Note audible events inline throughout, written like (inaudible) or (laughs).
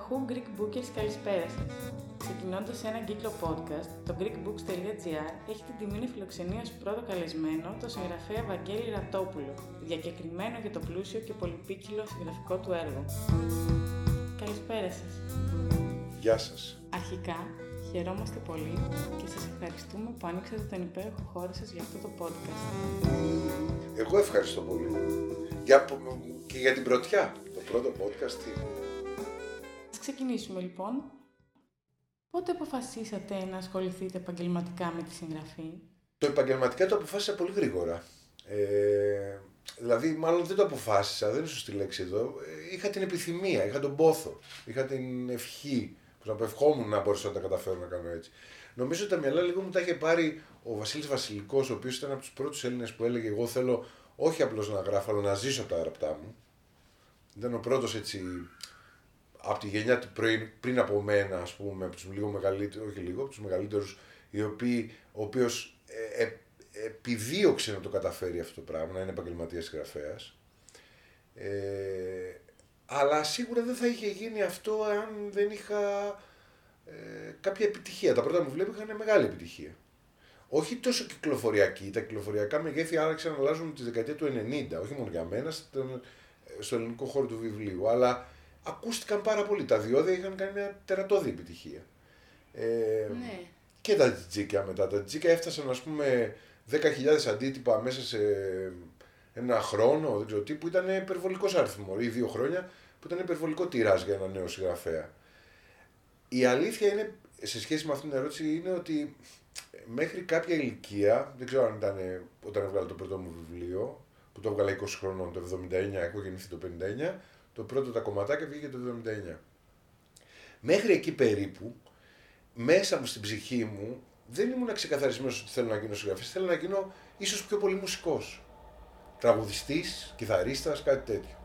Απανταχού Greek Bookers καλησπέρα σας. Ξεκινώντας ένα κύκλο podcast, το greekbooks.gr έχει την τιμή να φιλοξενεί ως πρώτο καλεσμένο το συγγραφέα Βαγγέλη Ρατόπουλο, διακεκριμένο για το πλούσιο και πολυπίκυλο συγγραφικό του έργο. Καλησπέρα σας. Γεια σας. Αρχικά, χαιρόμαστε πολύ και σας ευχαριστούμε που άνοιξατε τον υπέροχο χώρο σας για αυτό το podcast. Εγώ ευχαριστώ πολύ. Για, και για την πρωτιά. Το πρώτο podcast ξεκινήσουμε λοιπόν. Πότε αποφασίσατε να ασχοληθείτε επαγγελματικά με τη συγγραφή; Το επαγγελματικά το αποφάσισα πολύ γρήγορα. Ε, δηλαδή, μάλλον δεν το αποφάσισα, δεν είναι σωστή λέξη εδώ. Ε, είχα την επιθυμία, είχα τον πόθο, είχα την ευχή. Που να ευχόμουν να μπορούσα να τα καταφέρω να κάνω έτσι. Νομίζω ότι τα μυαλά λίγο μου τα είχε πάρει ο Βασίλης Βασιλικός, ο οποίος ήταν από τους πρώτους Έλληνες που έλεγε: Εγώ θέλω όχι απλώς να γράφω, αλλά να ζήσω τα γραπτά μου. Ήταν ο πρώτος έτσι από τη γενιά του πριν, πριν από μένα, ας πούμε, από τους λίγο μεγαλύτερους, όχι λίγο, από τους μεγαλύτερους, οι οποίοι, ο οποίος ε, ε, επιδίωξε να το καταφέρει αυτό το πράγμα, να είναι επαγγελματίας συγγραφέας. Ε, αλλά σίγουρα δεν θα είχε γίνει αυτό αν δεν είχα ε, κάποια επιτυχία. Τα πρώτα μου βλέπει είχαν μεγάλη επιτυχία. Όχι τόσο κυκλοφοριακή, τα κυκλοφοριακά μεγέθη άρχισαν να αλλάζουν τη δεκαετία του 90, όχι μόνο για μένα, στο, στο ελληνικό χώρο του βιβλίου, αλλά ακούστηκαν πάρα πολύ. Τα διόδια είχαν κάνει μια τερατώδη επιτυχία. Ε, ναι. Και τα τζίκα μετά. Τα τζίκα έφτασαν, ας πούμε, 10.000 αντίτυπα μέσα σε ένα χρόνο, δεν ξέρω τι, που ήταν υπερβολικός αριθμός, ή δύο χρόνια, που ήταν υπερβολικό τυράζ για ένα νέο συγγραφέα. Η αλήθεια είναι, σε σχέση με αυτήν την ερώτηση, είναι ότι μέχρι κάποια ηλικία, δεν ξέρω αν ήταν όταν έβγαλα το πρώτο μου βιβλίο, που το έβγαλα 20 χρονών το 79, έχω γεννηθεί το 59, το πρώτο τα κομματάκια βγήκε το 79. Μέχρι εκεί περίπου, μέσα μου στην ψυχή μου, δεν ήμουν ξεκαθαρισμένος ότι θέλω να γίνω συγγραφέας. Θέλω να γίνω ίσως πιο πολύ μουσικός. Τραγουδιστής, κιθαρίστας, κάτι τέτοιο.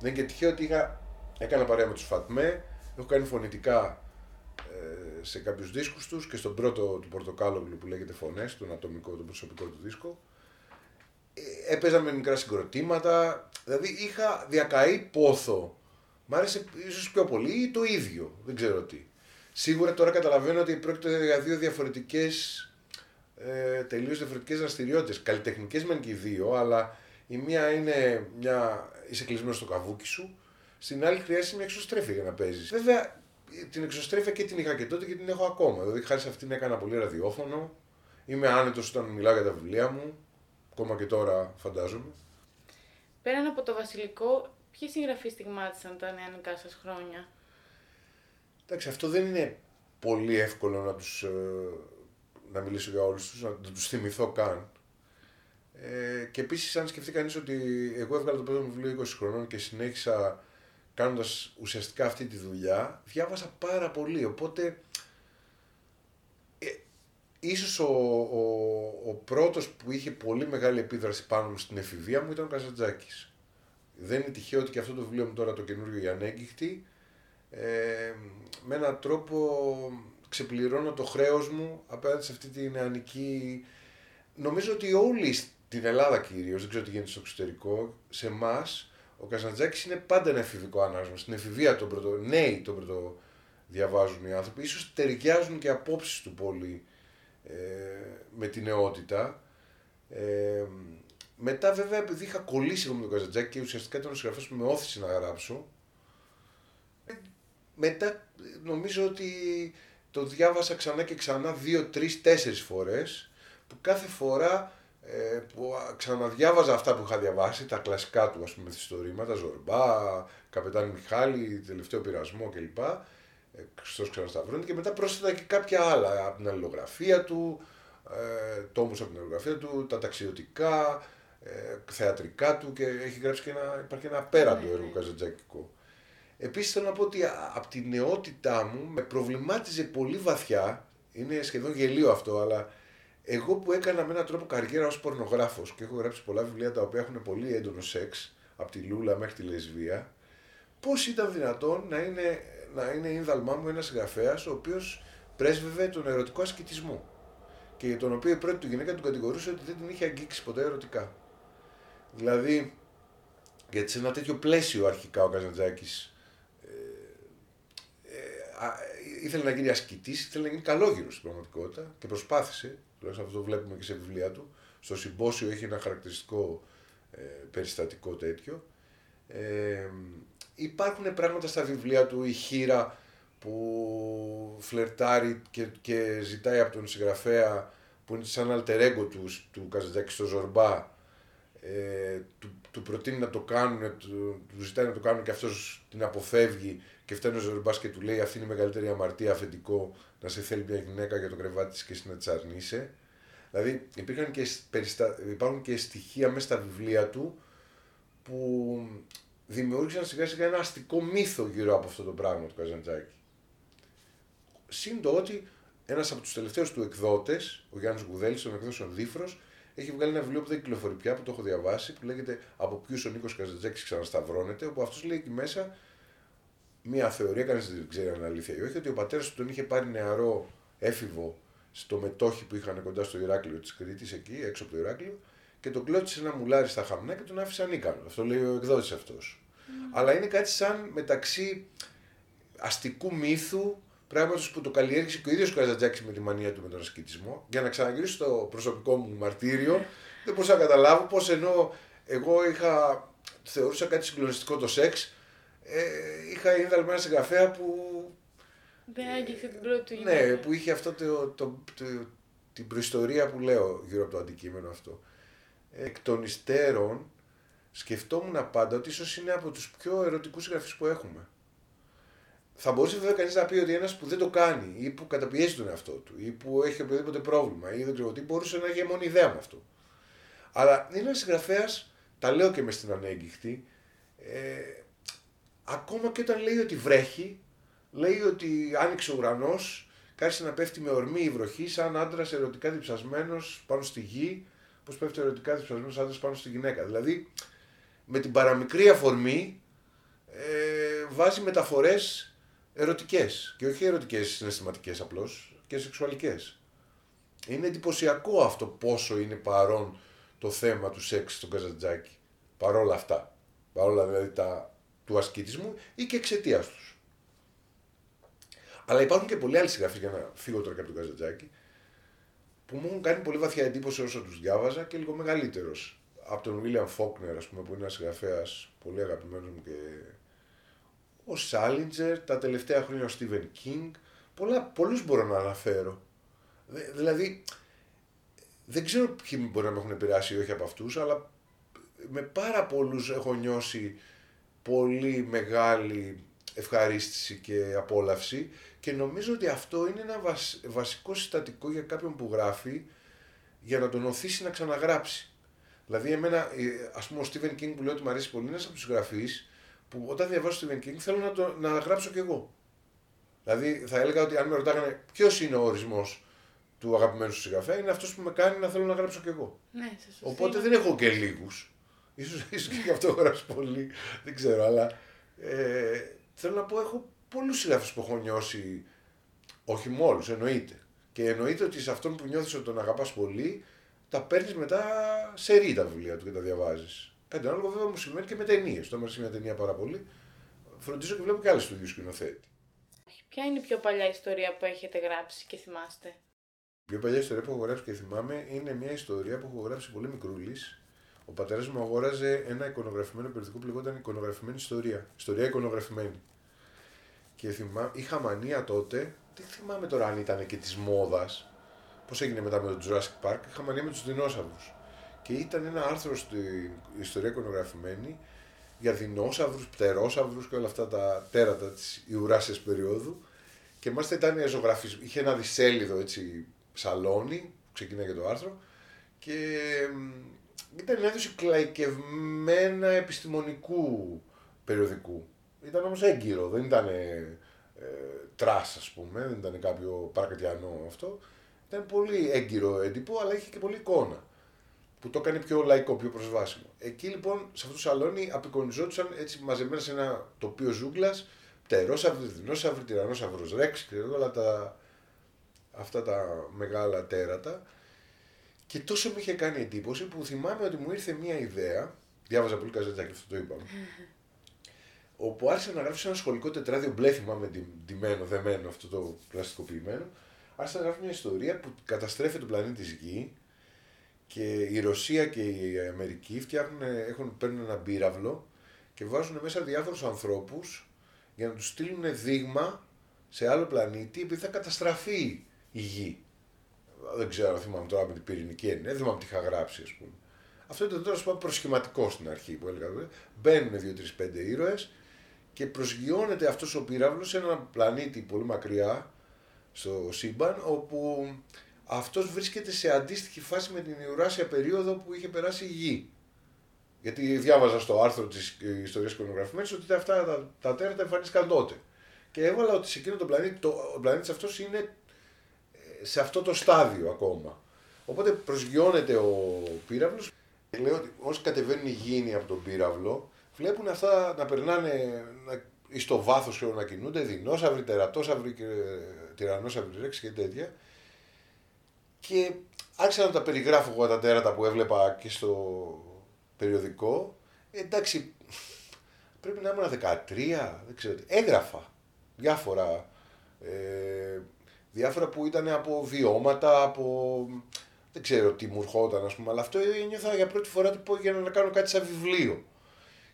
Δεν είναι και τυχαίο ότι είχα, έκανα παρέα με τους Φατμέ, έχω κάνει φωνητικά ε, σε κάποιους δίσκους τους και στον πρώτο του Πορτοκάλογλου που λέγεται Φωνές, τον ατομικό, τον προσωπικό του δίσκο. Ε, έπαιζα με μικρά συγκροτήματα, δηλαδή είχα διακαεί πόθο. Μ' άρεσε ίσως πιο πολύ ή το ίδιο, δεν ξέρω τι. Σίγουρα τώρα καταλαβαίνω ότι πρόκειται για δύο διαφορετικές, ε, τελείως διαφορετικές δραστηριότητες. Καλλιτεχνικές μεν και οι δύο, αλλά η μία είναι μια. είσαι κλεισμένος στο καβούκι σου, στην άλλη χρειάζεται μια εξωστρέφεια για να παίζεις. Βέβαια, την εξωστρέφεια και την είχα και τότε και την έχω ακόμα. Δηλαδή, χάρη σε αυτήν έκανα πολύ ραδιόφωνο. Είμαι άνετος όταν μιλάω για τα βιβλία μου. Ακόμα και τώρα φαντάζομαι. Πέραν από το βασιλικό, ποιοι συγγραφείς στιγμάτισαν τα νεανικά σας χρόνια; Εντάξει, αυτό δεν είναι πολύ εύκολο να τους, ε, να μιλήσω για όλους τους, να, να τους θυμηθώ καν. Ε, και επίσης, αν σκεφτεί κανείς ότι εγώ έβγαλα το πρώτο μου βιβλίο 20 χρονών και συνέχισα κάνοντας ουσιαστικά αυτή τη δουλειά, διάβασα πάρα πολύ. Οπότε ίσως ο, ο, ο πρώτος που είχε πολύ μεγάλη επίδραση πάνω μου στην εφηβεία μου ήταν ο Καζαντζάκης. Δεν είναι τυχαίο ότι και αυτό το βιβλίο μου τώρα το καινούριο η Ανέγκυχτη ε, με έναν τρόπο ξεπληρώνω το χρέος μου απέναντι σε αυτή την νεανική... Νομίζω ότι όλοι στην Ελλάδα κυρίως, δεν ξέρω τι γίνεται στο εξωτερικό, σε εμάς, ο Καζαντζάκης είναι πάντα ένα εφηβικό ανάγνωσμα. Στην εφηβεία τον πρώτο, νέοι τον πρώτο διαβάζουν οι άνθρωποι. Ίσως ταιριάζουν και απόψεις του πολύ ε, με την νεότητα. Ε, μετά βέβαια επειδή είχα κολλήσει με τον Καζατζάκη και ουσιαστικά ήταν ο συγγραφέας που με όθησε να γράψω. Ε, μετά νομίζω ότι το διάβασα ξανά και ξανά δύο, τρεις, τέσσερις φορές που κάθε φορά ε, που ξαναδιάβαζα αυτά που είχα διαβάσει, τα κλασικά του ας πούμε μυθιστορήματα, Ζορμπά, Καπετάνη Μιχάλη, Τελευταίο Πειρασμό κλπ. Χριστός ξανασταυρώνει και μετά πρόσθετα και κάποια άλλα από την αλληλογραφία του, ε, τόμους από την αλληλογραφία του, τα ταξιδιωτικά, ε, θεατρικά του και έχει γράψει και ένα, υπάρχει ένα απέραντο έργο καζατζακικό. Επίσης θέλω να πω ότι από τη νεότητά μου με προβλημάτιζε πολύ βαθιά, είναι σχεδόν γελίο αυτό, αλλά εγώ που έκανα με έναν τρόπο καριέρα ως πορνογράφος και έχω γράψει πολλά βιβλία τα οποία έχουν πολύ έντονο σεξ, από τη Λούλα μέχρι τη Λεσβία, πώς ήταν δυνατόν να είναι να είναι ίνδαλμά μου ένας συγγραφέας ο οποίος πρέσβευε τον ερωτικό ασκητισμό. Και για τον οποίο η πρώτη του γυναίκα του κατηγορούσε ότι δεν την είχε αγγίξει ποτέ ερωτικά. Δηλαδή, γιατί σε ένα τέτοιο πλαίσιο αρχικά ο Καζαντζάκης ε, ήθελε να γίνει ασκητής, ήθελε να γίνει καλόγυρος στην πραγματικότητα και προσπάθησε. Τουλάχιστον αυτό το βλέπουμε και σε βιβλία του. Στο συμπόσιο έχει ένα χαρακτηριστικό ε, περιστατικό τέτοιο. Ε, υπάρχουν πράγματα στα βιβλία του, η χείρα που φλερτάρει και, και ζητάει από τον συγγραφέα που είναι σαν αλτερέγκο του, του Καζαντζάκης στο Ζορμπά ε, του, του προτείνει να το κάνουν, του, του ζητάει να το κάνουν και αυτός την αποφεύγει και φτάνει ο Ζορμπάς και του λέει αυτή είναι η μεγαλύτερη αμαρτία αφεντικό να σε θέλει μια γυναίκα για το κρεβάτι της και εσύ να της αρνείσαι. Δηλαδή υπήρχαν και περιστα... υπάρχουν και στοιχεία μέσα στα βιβλία του που δημιούργησαν σιγά σιγά ένα αστικό μύθο γύρω από αυτό το πράγμα του Καζαντζάκη. Συν το ότι ένας από τους τελευταίους του εκδότες, ο Γιάννης Γουδέλης, των εκδόσεων Δίφρος, έχει βγάλει ένα βιβλίο που δεν κυκλοφορεί πια, που το έχω διαβάσει, που λέγεται Από ποιους ο Νίκος Καζαντζάκης ξανασταυρώνεται, όπου αυτός λέει εκεί μέσα μία θεωρία, κανείς δεν ξέρει αν είναι αλήθεια ή όχι, ότι ο πατέρας του τον είχε πάρει νεαρό έφηβο στο μετόχι που είχαν κοντά στο Ηράκλειο της Κρήτης, εκεί έξω από το Ηράκλειο, και τον κλώτησε ένα μουλάρι στα χαμνά και τον άφησε ανίκανο. Αυτό λέει ο εκδότης αυτός. Mm. Αλλά είναι κάτι σαν μεταξύ αστικού μύθου, πράγματος που το καλλιέργησε και ο ίδιος Καζατζάκη με τη μανία του με τον ασκητισμό. Για να ξαναγυρίσω στο προσωπικό μου μαρτύριο, δεν μπορούσα να καταλάβω πώς ενώ εγώ είχα, θεωρούσα κάτι συγκλονιστικό το σεξ, ε, είχα είδα με ένα συγγραφέα που. Δεν άγγιξε την πρώτη του Ναι, που είχε αυτό το, το, το, την προϊστορία που λέω γύρω από το αντικείμενο αυτό. Εκ των υστέρων σκεφτόμουν πάντα ότι ίσως είναι από τους πιο ερωτικούς συγγραφεί που έχουμε. Θα μπορούσε βέβαια κανείς να πει ότι ένας που δεν το κάνει ή που καταπιέζει τον εαυτό του ή που έχει οποιοδήποτε πρόβλημα ή δεν ξέρω τι μπορούσε να έχει μόνη ιδέα με αυτό. Αλλά είναι ένας συγγραφέα, τα λέω και μες στην ανέγκυχτη, ε, ακόμα και όταν λέει ότι βρέχει, λέει ότι άνοιξε ο ουρανός, κάθισε να πέφτει με ορμή η βροχή, σαν άντρας ερωτικά διψασμένος πάνω στη γη, πώς πέφτει ερωτικά διψασμένος άντρας πάνω στη γυναίκα. Δηλαδή, με την παραμικρή αφορμή ε, βάζει μεταφορές ερωτικές. Και όχι ερωτικές συναισθηματικές απλώς, και σεξουαλικές. Είναι εντυπωσιακό αυτό πόσο είναι παρόν το θέμα του σεξ στον Καζαντζάκη. Παρόλα αυτά. Παρόλα δηλαδή τα του ασκητισμού ή και εξαιτίας τους. Αλλά υπάρχουν και πολλοί άλλοι συγγραφείς για να φύγω τώρα και από τον Καζατζάκη που μου έχουν κάνει πολύ βαθιά εντύπωση όσο τους διάβαζα και λίγο μεγαλύτερος. Από τον Βίλιαμ Φόκνερ, ας πούμε, που είναι ένας συγγραφέας πολύ αγαπημένος μου και ο Σάλιντζερ, τα τελευταία χρόνια ο Στίβεν Κίνγκ. Πολλούς μπορώ να αναφέρω. Δηλαδή, δεν ξέρω ποιοι μπορεί να με έχουν επηρεάσει ή όχι από αυτούς, αλλά με πάρα πολλούς έχω νιώσει πολύ μεγάλη ευχαρίστηση και απόλαυση και νομίζω ότι αυτό είναι ένα βασικό συστατικό για κάποιον που γράφει για να τον οθήσει να ξαναγράψει. Δηλαδή, εμένα, ε, ας πούμε, ο Στίβεν Κίνγκ που λέω ότι μου αρέσει πολύ είναι ένας από τους γραφείς που όταν διαβάζω Στίβεν Κίνγκ θέλω να, το, να γράψω κι εγώ. Δηλαδή, θα έλεγα ότι αν με ρωτάγανε ποιος είναι ο ορισμός του αγαπημένου σου συγγραφέα, είναι αυτός που με κάνει να θέλω να γράψω κι εγώ. Ναι, Οπότε δεν έχω και λίγους. Ίσως, (laughs) ίσως και γι' αυτό γράψει πολύ, δεν ξέρω, αλλά ε, θέλω να πω έχω πολλούς συγγραφείς που έχω νιώσει, όχι με όλους, εννοείται. Και εννοείται ότι σε αυτόν που νιώθεις ότι τον αγαπάς πολύ, τα παίρνεις μετά σε ρί τα βιβλία του και τα διαβάζεις. Κάτι άλλο βέβαια μου σημαίνει και με ταινίες. Το μου μια ταινία πάρα πολύ. Φροντίζω και βλέπω και άλλες του ίδιου σκηνοθέτη. Ποια είναι η πιο παλιά ιστορία που έχετε γράψει και θυμάστε; Η πιο παλιά ιστορία που έχω γράψει και θυμάμαι είναι μια ιστορία που έχω γράψει πολύ μικρούλης ο πατέρας μου αγόραζε ένα εικονογραφημένο περιοδικό που λεγόταν Εικονογραφημένη Ιστορία. Ιστορία εικονογραφημένη. Και θυμά... είχα μανία τότε, δεν θυμάμαι τώρα αν ήταν και της μόδας, πώς έγινε μετά με το Jurassic Park, είχα μανία με τους δεινόσαυρους. Και ήταν ένα άρθρο στην Ιστορία εικονογραφημένη για δεινόσαυρους, πτερόσαυρους και όλα αυτά τα τέρατα της Ιουράσιας περίοδου. Και μάλιστα ήταν ζωγραφισμό. Είχε ένα δισέλιδο έτσι σαλόνι, ξεκινάει το άρθρο. Και ήταν μια έκδοση εκλαϊκευμένου επιστημονικού περιοδικού. Ήταν όμως έγκυρο, δεν ήταν ε, trash ας πούμε, δεν ήταν κάποιο παρακατιανό αυτό. Ήταν πολύ έγκυρο έντυπο, αλλά είχε και πολύ εικόνα. Που το έκανε πιο λαϊκό, πιο προσβάσιμο. Εκεί λοιπόν, σε αυτό το σαλόνι, απεικονιζόντουσαν έτσι μαζεμένα σε ένα τοπίο ζούγκλας, πτερόσαυροι, δεινόσαυροι, τυραννόσαυρος ρεξ και όλα τα, αυτά τα μεγάλα τέρατα. Και τόσο μου είχε κάνει εντύπωση που θυμάμαι ότι μου ήρθε μια ιδέα. Διάβαζα πολύ Καζαντζάκη, αυτό το είπαμε. όπου άρχισε να γράφει σε ένα σχολικό τετράδιο μπλε θυμάμαι ντυμένο, δεμένο αυτό το πλαστικοποιημένο, άρχισε να γράφει μια ιστορία που καταστρέφει τον πλανήτη της Γη και η Ρωσία και η Αμερική φτιάχνουν, έχουν, παίρνουν ένα πύραυλο και βάζουν μέσα διάφορους ανθρώπους για να τους στείλουν δείγμα σε άλλο πλανήτη επειδή θα καταστραφεί η Γη. Δεν ξέρω, θυμάμαι τώρα με την πυρηνική έννοια, δεν θυμάμαι τι είχα γράψει, ας πούμε. Αυτό ήταν τώρα πούμε, προσχηματικό στην αρχή που έλεγα. Μπαίνουν δύο-τρει-πέντε ήρωες και προσγειώνεται αυτός ο πύραυλος σε ένα πλανήτη πολύ μακριά στο σύμπαν, όπου αυτός βρίσκεται σε αντίστοιχη φάση με την Ιουράσια περίοδο που είχε περάσει η Γη. Γιατί διάβαζα στο άρθρο της ιστορίας εικονογραφημένη ότι αυτά τα, τα τέρατα εμφανίστηκαν τότε. Και έβαλα ότι σε εκείνο το πλανήτη, το, ο πλανήτης αυτός είναι ε, σε αυτό το στάδιο ακόμα. Οπότε προσγειώνεται ο πύραυλος. Λέω ότι όσοι κατεβαίνουν οι γήινοι από τον πύραυλο, βλέπουν αυτά να περνάνε να, στο βάθος να κινούνται, δεινόσαυροι, τερατόσαυροι, τυρανόσαυροι, ρέξ και τέτοια. Και άρχισα να τα περιγράφω εγώ τα τέρατα που έβλεπα και στο περιοδικό. Ε, εντάξει, πρέπει να ήμουν 13, δεν ξέρω τι. Έγραφα διάφορα. Ε, διάφορα που ήταν από βιώματα, από. Δεν ξέρω τι μου ερχόταν, ας πούμε, αλλά αυτό ένιωθα για πρώτη φορά που για να κάνω κάτι σαν βιβλίο.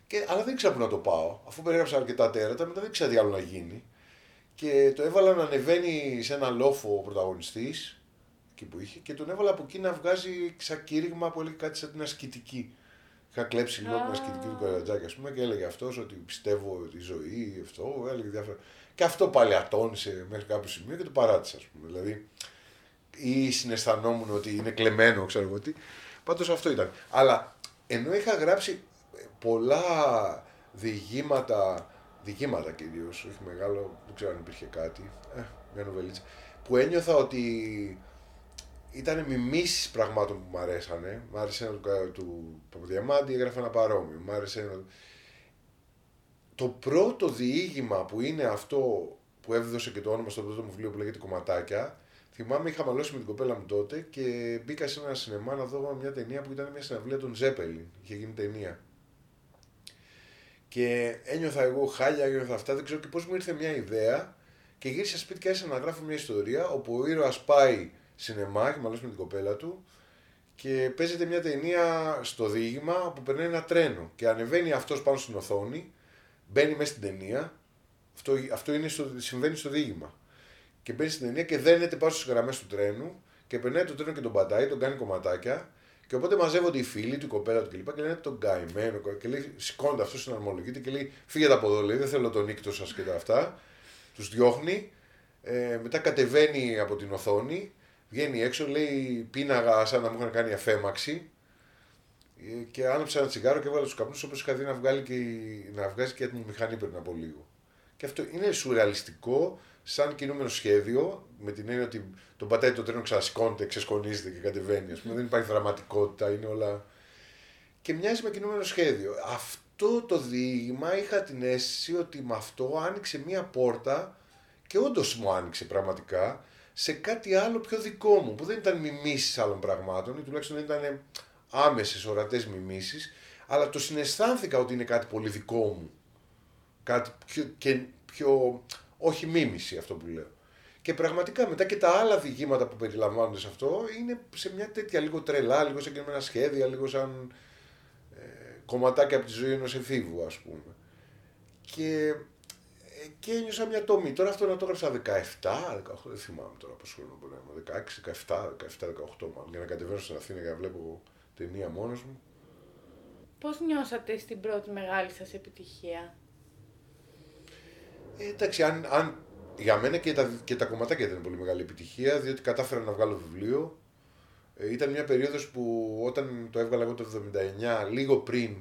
Και, αλλά δεν ήξερα πού να το πάω. Αφού περιγράψα αρκετά τέρατα, μετά δεν ήξερα τι άλλο να γίνει. Και το έβαλα να ανεβαίνει σε ένα λόφο ο πρωταγωνιστής, εκεί που είχε, και τον έβαλα από εκεί να βγάζει σαν κήρυγμα που έλεγε κάτι σαν την ασκητική. Είχα κλέψει λίγο την ασκητική του Καρατζάκη, ας πούμε, και έλεγε αυτός ότι πιστεύω ότι η ζωή, αυτό, έλεγε διάφορα. Και αυτό πάλι ατόνισε μέχρι κάποιο σημείο και το παράτησα, ας πούμε. Δηλαδή, ή συναισθανόμουν ότι είναι κλεμμένο, ξέρω εγώ τι. Πάντως αυτό ήταν. Αλλά ενώ είχα γράψει πολλά διηγήματα, διηγήματα κυρίως, όχι μεγάλο, δεν ξέρω αν υπήρχε κάτι, ε, μια νοβελίτσα, που ένιωθα ότι ήταν μιμήσεις πραγμάτων που μου αρέσανε. Μ' άρεσε ένα του, του Παπαδιαμάντη, έγραφε ένα παρόμοιο. Μ' άρεσε ένα... Το πρώτο διήγημα που είναι αυτό που έδωσε και το όνομα στο πρώτο μου βιβλίο που λέγεται Κομματάκια, θυμάμαι είχα μαλώσει με την κοπέλα μου τότε και μπήκα σε ένα σινεμά να δω μια ταινία που ήταν μια συναυλία των Ζέπελιν. Είχε γίνει ταινία. Και ένιωθα εγώ χάλια, ένιωθα αυτά, δεν ξέρω και πώς μου ήρθε μια ιδέα και γύρισα σπίτι και άρχισα να γράφω μια ιστορία όπου ο ήρωας πάει σινεμά και μαλώσει με την κοπέλα του και παίζεται μια ταινία στο διήγημα που περνάει ένα τρένο και ανεβαίνει αυτός πάνω στην οθόνη, μπαίνει μέσα στην ταινία. Αυτό, αυτό είναι στο, συμβαίνει στο διήγημα. Και μπαίνει στην ταινία και δένεται πάνω στις γραμμές του τρένου και περνάει το τρένο και τον πατάει, τον κάνει κομματάκια. Και οπότε μαζεύονται οι φίλοι του, η κοπέλα του κλπ. Και λένε τον καημένο. Και λέει, σηκώνεται αυτός, συναρμολογείται και λέει: Φύγετε από εδώ, λέει, δεν θέλω τον νύκτο σας και τα αυτά. Τους διώχνει. Ε, μετά κατεβαίνει από την οθόνη Βγαίνει έξω, λέει πίναγα σαν να μου είχαν κάνει αφέμαξη ε, και άναψα ένα τσιγάρο και έβαλα τους καπνούς όπως είχα δει να, βγάλει και, να βγάζει και έτοιμη μηχανή πριν από λίγο. Και αυτό είναι σουρεαλιστικό, σαν κινούμενο σχέδιο, με την έννοια ότι τον πατάει το τρένο, ξανασηκώνεται, ξεσκονίζεται και κατεβαίνει. Ας πούμε. Δεν υπάρχει δραματικότητα, είναι όλα. Και μοιάζει με κινούμενο σχέδιο. Αυτό το διήγημα είχα την αίσθηση ότι με αυτό άνοιξε μία πόρτα και όντως μου άνοιξε πραγματικά σε κάτι άλλο πιο δικό μου, που δεν ήταν μιμήσεις άλλων πραγμάτων ή τουλάχιστον δεν ήταν άμεσες ορατές μιμήσεις, αλλά το συναισθάνθηκα ότι είναι κάτι πολύ δικό μου. Κάτι πιο, και πιο, όχι μίμηση αυτό που λέω. Και πραγματικά μετά και τα άλλα διηγήματα που περιλαμβάνονται σε αυτό είναι σε μια τέτοια λίγο τρελά, λίγο σαν ένα σχέδια, λίγο σαν ε, κομματάκια από τη ζωή ενός εφήβου ας πούμε. Και και ένιωσα μια τομή. Τώρα αυτό να το έγραψα 17, 18, δεν θυμάμαι τώρα πόσο χρόνο μπορεί να είμαι. 16, 17, 17, 18 μάλλον. Για να κατεβαίνω στην Αθήνα και να βλέπω ταινία μόνος μου. Πώς νιώσατε στην πρώτη μεγάλη σας επιτυχία, ε, Εντάξει, αν, αν, για μένα και τα, και τα κομματάκια ήταν πολύ μεγάλη επιτυχία, διότι κατάφερα να βγάλω βιβλίο. Ε, ήταν μια περίοδος που όταν το έβγαλα εγώ το 79, λίγο πριν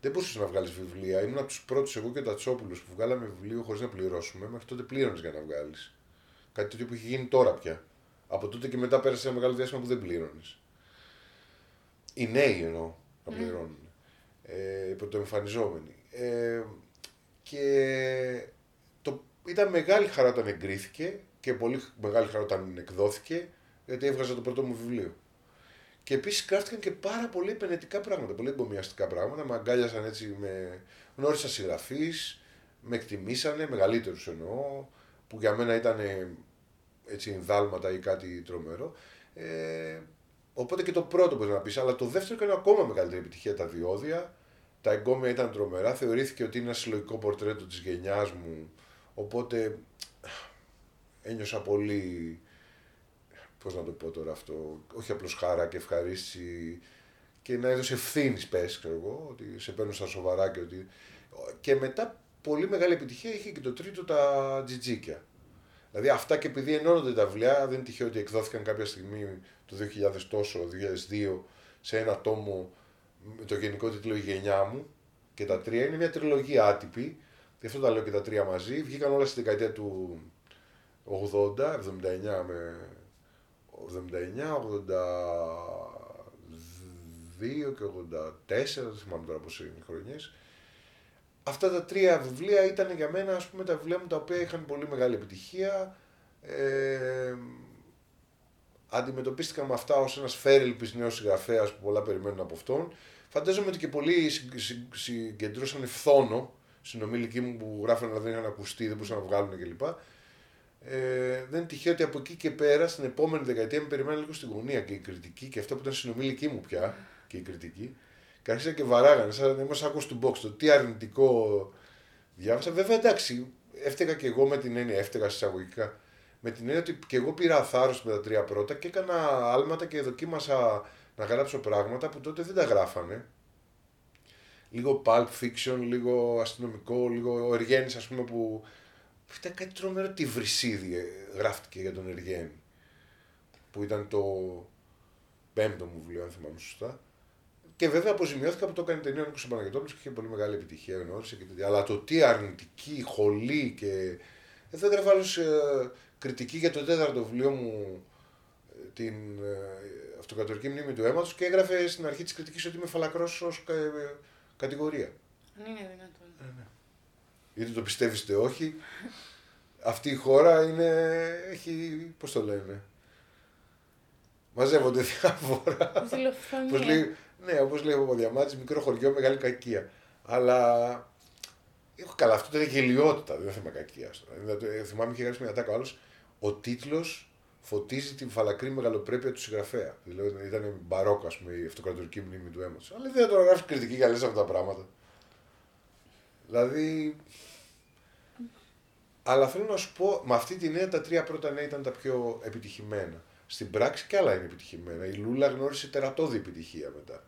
δεν μπορούσες να βγάλεις βιβλία. Ήμουν από τους πρώτους εγώ και ο Τατσόπουλος που βγάλαμε βιβλίο χωρίς να πληρώσουμε. Μέχρι τότε πλήρωνες για να βγάλεις. Κάτι τέτοιο που έχει γίνει τώρα πια. Από τότε και μετά πέρασε ένα μεγάλο διάστημα που δεν πλήρωνες. Οι νέοι εννοώ να mm. πληρώνουν. Ε, υπό το εμφανιζόμενοι. Ε, και το, ήταν μεγάλη χαρά όταν εγκρίθηκε και πολύ μεγάλη χαρά όταν εκδόθηκε γιατί έβγαζα το πρώτο μου βιβλίο. Και επίσης γράφτηκαν και πάρα πολύ επενετικά πράγματα, πολύ εγκομιαστικά πράγματα. Με αγκάλιασαν έτσι με. Γνώρισα συγγραφείς, με εκτιμήσανε, μεγαλύτερους εννοώ, που για μένα ήταν έτσι δάλματα ή κάτι τρομερό. Ε, οπότε και το πρώτο μπορείς να πεις, αλλά το δεύτερο έκανε ακόμα μεγαλύτερη επιτυχία τα διόδια. Τα εγκόμια ήταν τρομερά, θεωρήθηκε ότι είναι ένα συλλογικό πορτρέτο της γενιάς μου. Οπότε ένιωσα πολύ. Πώς να το πω τώρα αυτό, όχι απλώς χαρά και ευχαρίστηση και να έδωσε ευθύνη, πες, ξέρω εγώ, ότι σε παίρνω στα σοβαρά και ότι. Και μετά πολύ μεγάλη επιτυχία είχε και το τρίτο τα τζιτζίκια. Δηλαδή αυτά και επειδή ενώνονται τα βιβλία, δεν είναι τυχαίο ότι εκδόθηκαν κάποια στιγμή το 2000 τόσο, 2002, σε ένα τόμο με το γενικό τίτλο Η γενιά μου και τα τρία. Είναι μια τριλογία άτυπη, γι' αυτό τα λέω και τα τρία μαζί. Βγήκαν όλα στη δεκαετία του 80, 79 με 79, 82 και 84, δεν θυμάμαι τώρα πώς είναι οι χρονιές αυτά τα τρία βιβλία ήταν για μένα ας πούμε τα βιβλία μου τα οποία είχαν πολύ μεγάλη επιτυχία. Ε, αντιμετωπίστηκα με αυτά ως ένας φέρελπης νέος συγγραφέας που πολλά περιμένουν από αυτόν. Φαντάζομαι ότι και πολλοί συγκεντρώσαν φθόνο συνομιλικοί μου που γράφανε αλλά δεν είχαν ακουστεί, δεν μπορούσαν να βγάλουν κλπ. Ε, δεν είναι τυχαίο ότι από εκεί και πέρα στην επόμενη δεκαετία με περιμένουν λίγο στην γωνία και η κριτική και αυτό που ήταν συνομιλικοί μου πια και η κριτική και άρχισα και βαράγανε, σαν να είμαστε άκουσα του box, το τι αρνητικό διάβασα. Βέβαια εντάξει, έφταιγα και εγώ με την έννοια, έφταιγα εισαγωγικά, με την έννοια ότι και εγώ πήρα θάρρος με τα τρία πρώτα και έκανα άλματα και δοκίμασα να γράψω πράγματα που τότε δεν τα γράφανε. Λίγο pulp fiction, λίγο αστυνομικό, λίγο ο Εργένης ας πούμε που ήταν κάτι τρομερό τη βρυσίδι ε, γράφτηκε για τον Εργένη που ήταν το πέμπτο μου βιβλίο αν θυμάμαι σωστά και βέβαια αποζημιώθηκα που το έκανε ταινία ο Νίκος Παναγιώτοπουλος και είχε πολύ μεγάλη επιτυχία, γνώρισε και τέτοια. Αλλά το τι αρνητική, χολή και. Εδώ έγραφα άλλος ε, κριτική για το τέταρτο βιβλίο μου, ε, την ε, αυτοκατορική μνήμη του αίματος και έγραφε στην αρχή της κριτικής ότι είμαι φαλακρός ως ε, κατηγορία. Αν είναι δυνατόν. Ε, ναι. Είτε το πιστεύεις είτε όχι. Αυτή η χώρα είναι, έχει, πώς το λένε, μαζεύονται διάφορα. Πώς λέει, ναι, όπως λέει ο Διαμάτη, μικρό χωριό, μεγάλη κακία. Αλλά. Έχω καλά, αυτό ήταν γελιότητα, δεν είναι θέμα κακίας. Δηλαδή, ε, θυμάμαι είχε γράψει μια τάκα άλλος. Ο τίτλος φωτίζει την φαλακρή μεγαλοπρέπεια του συγγραφέα. Δηλαδή ήταν μπαρόκο, ας πούμε, η αυτοκρατορική μνήμη του αίματος. Αλλά δεν θα τώρα γράφεις κριτική για αυτά τα πράγματα. Δηλαδή. Αλλά θέλω να σου πω, με αυτή τη νέα τα τρία πρώτα νέα ήταν τα πιο επιτυχημένα. Στην πράξη και άλλα είναι επιτυχημένα. Η Λούλα γνώρισε τερατώδη επιτυχία μετά.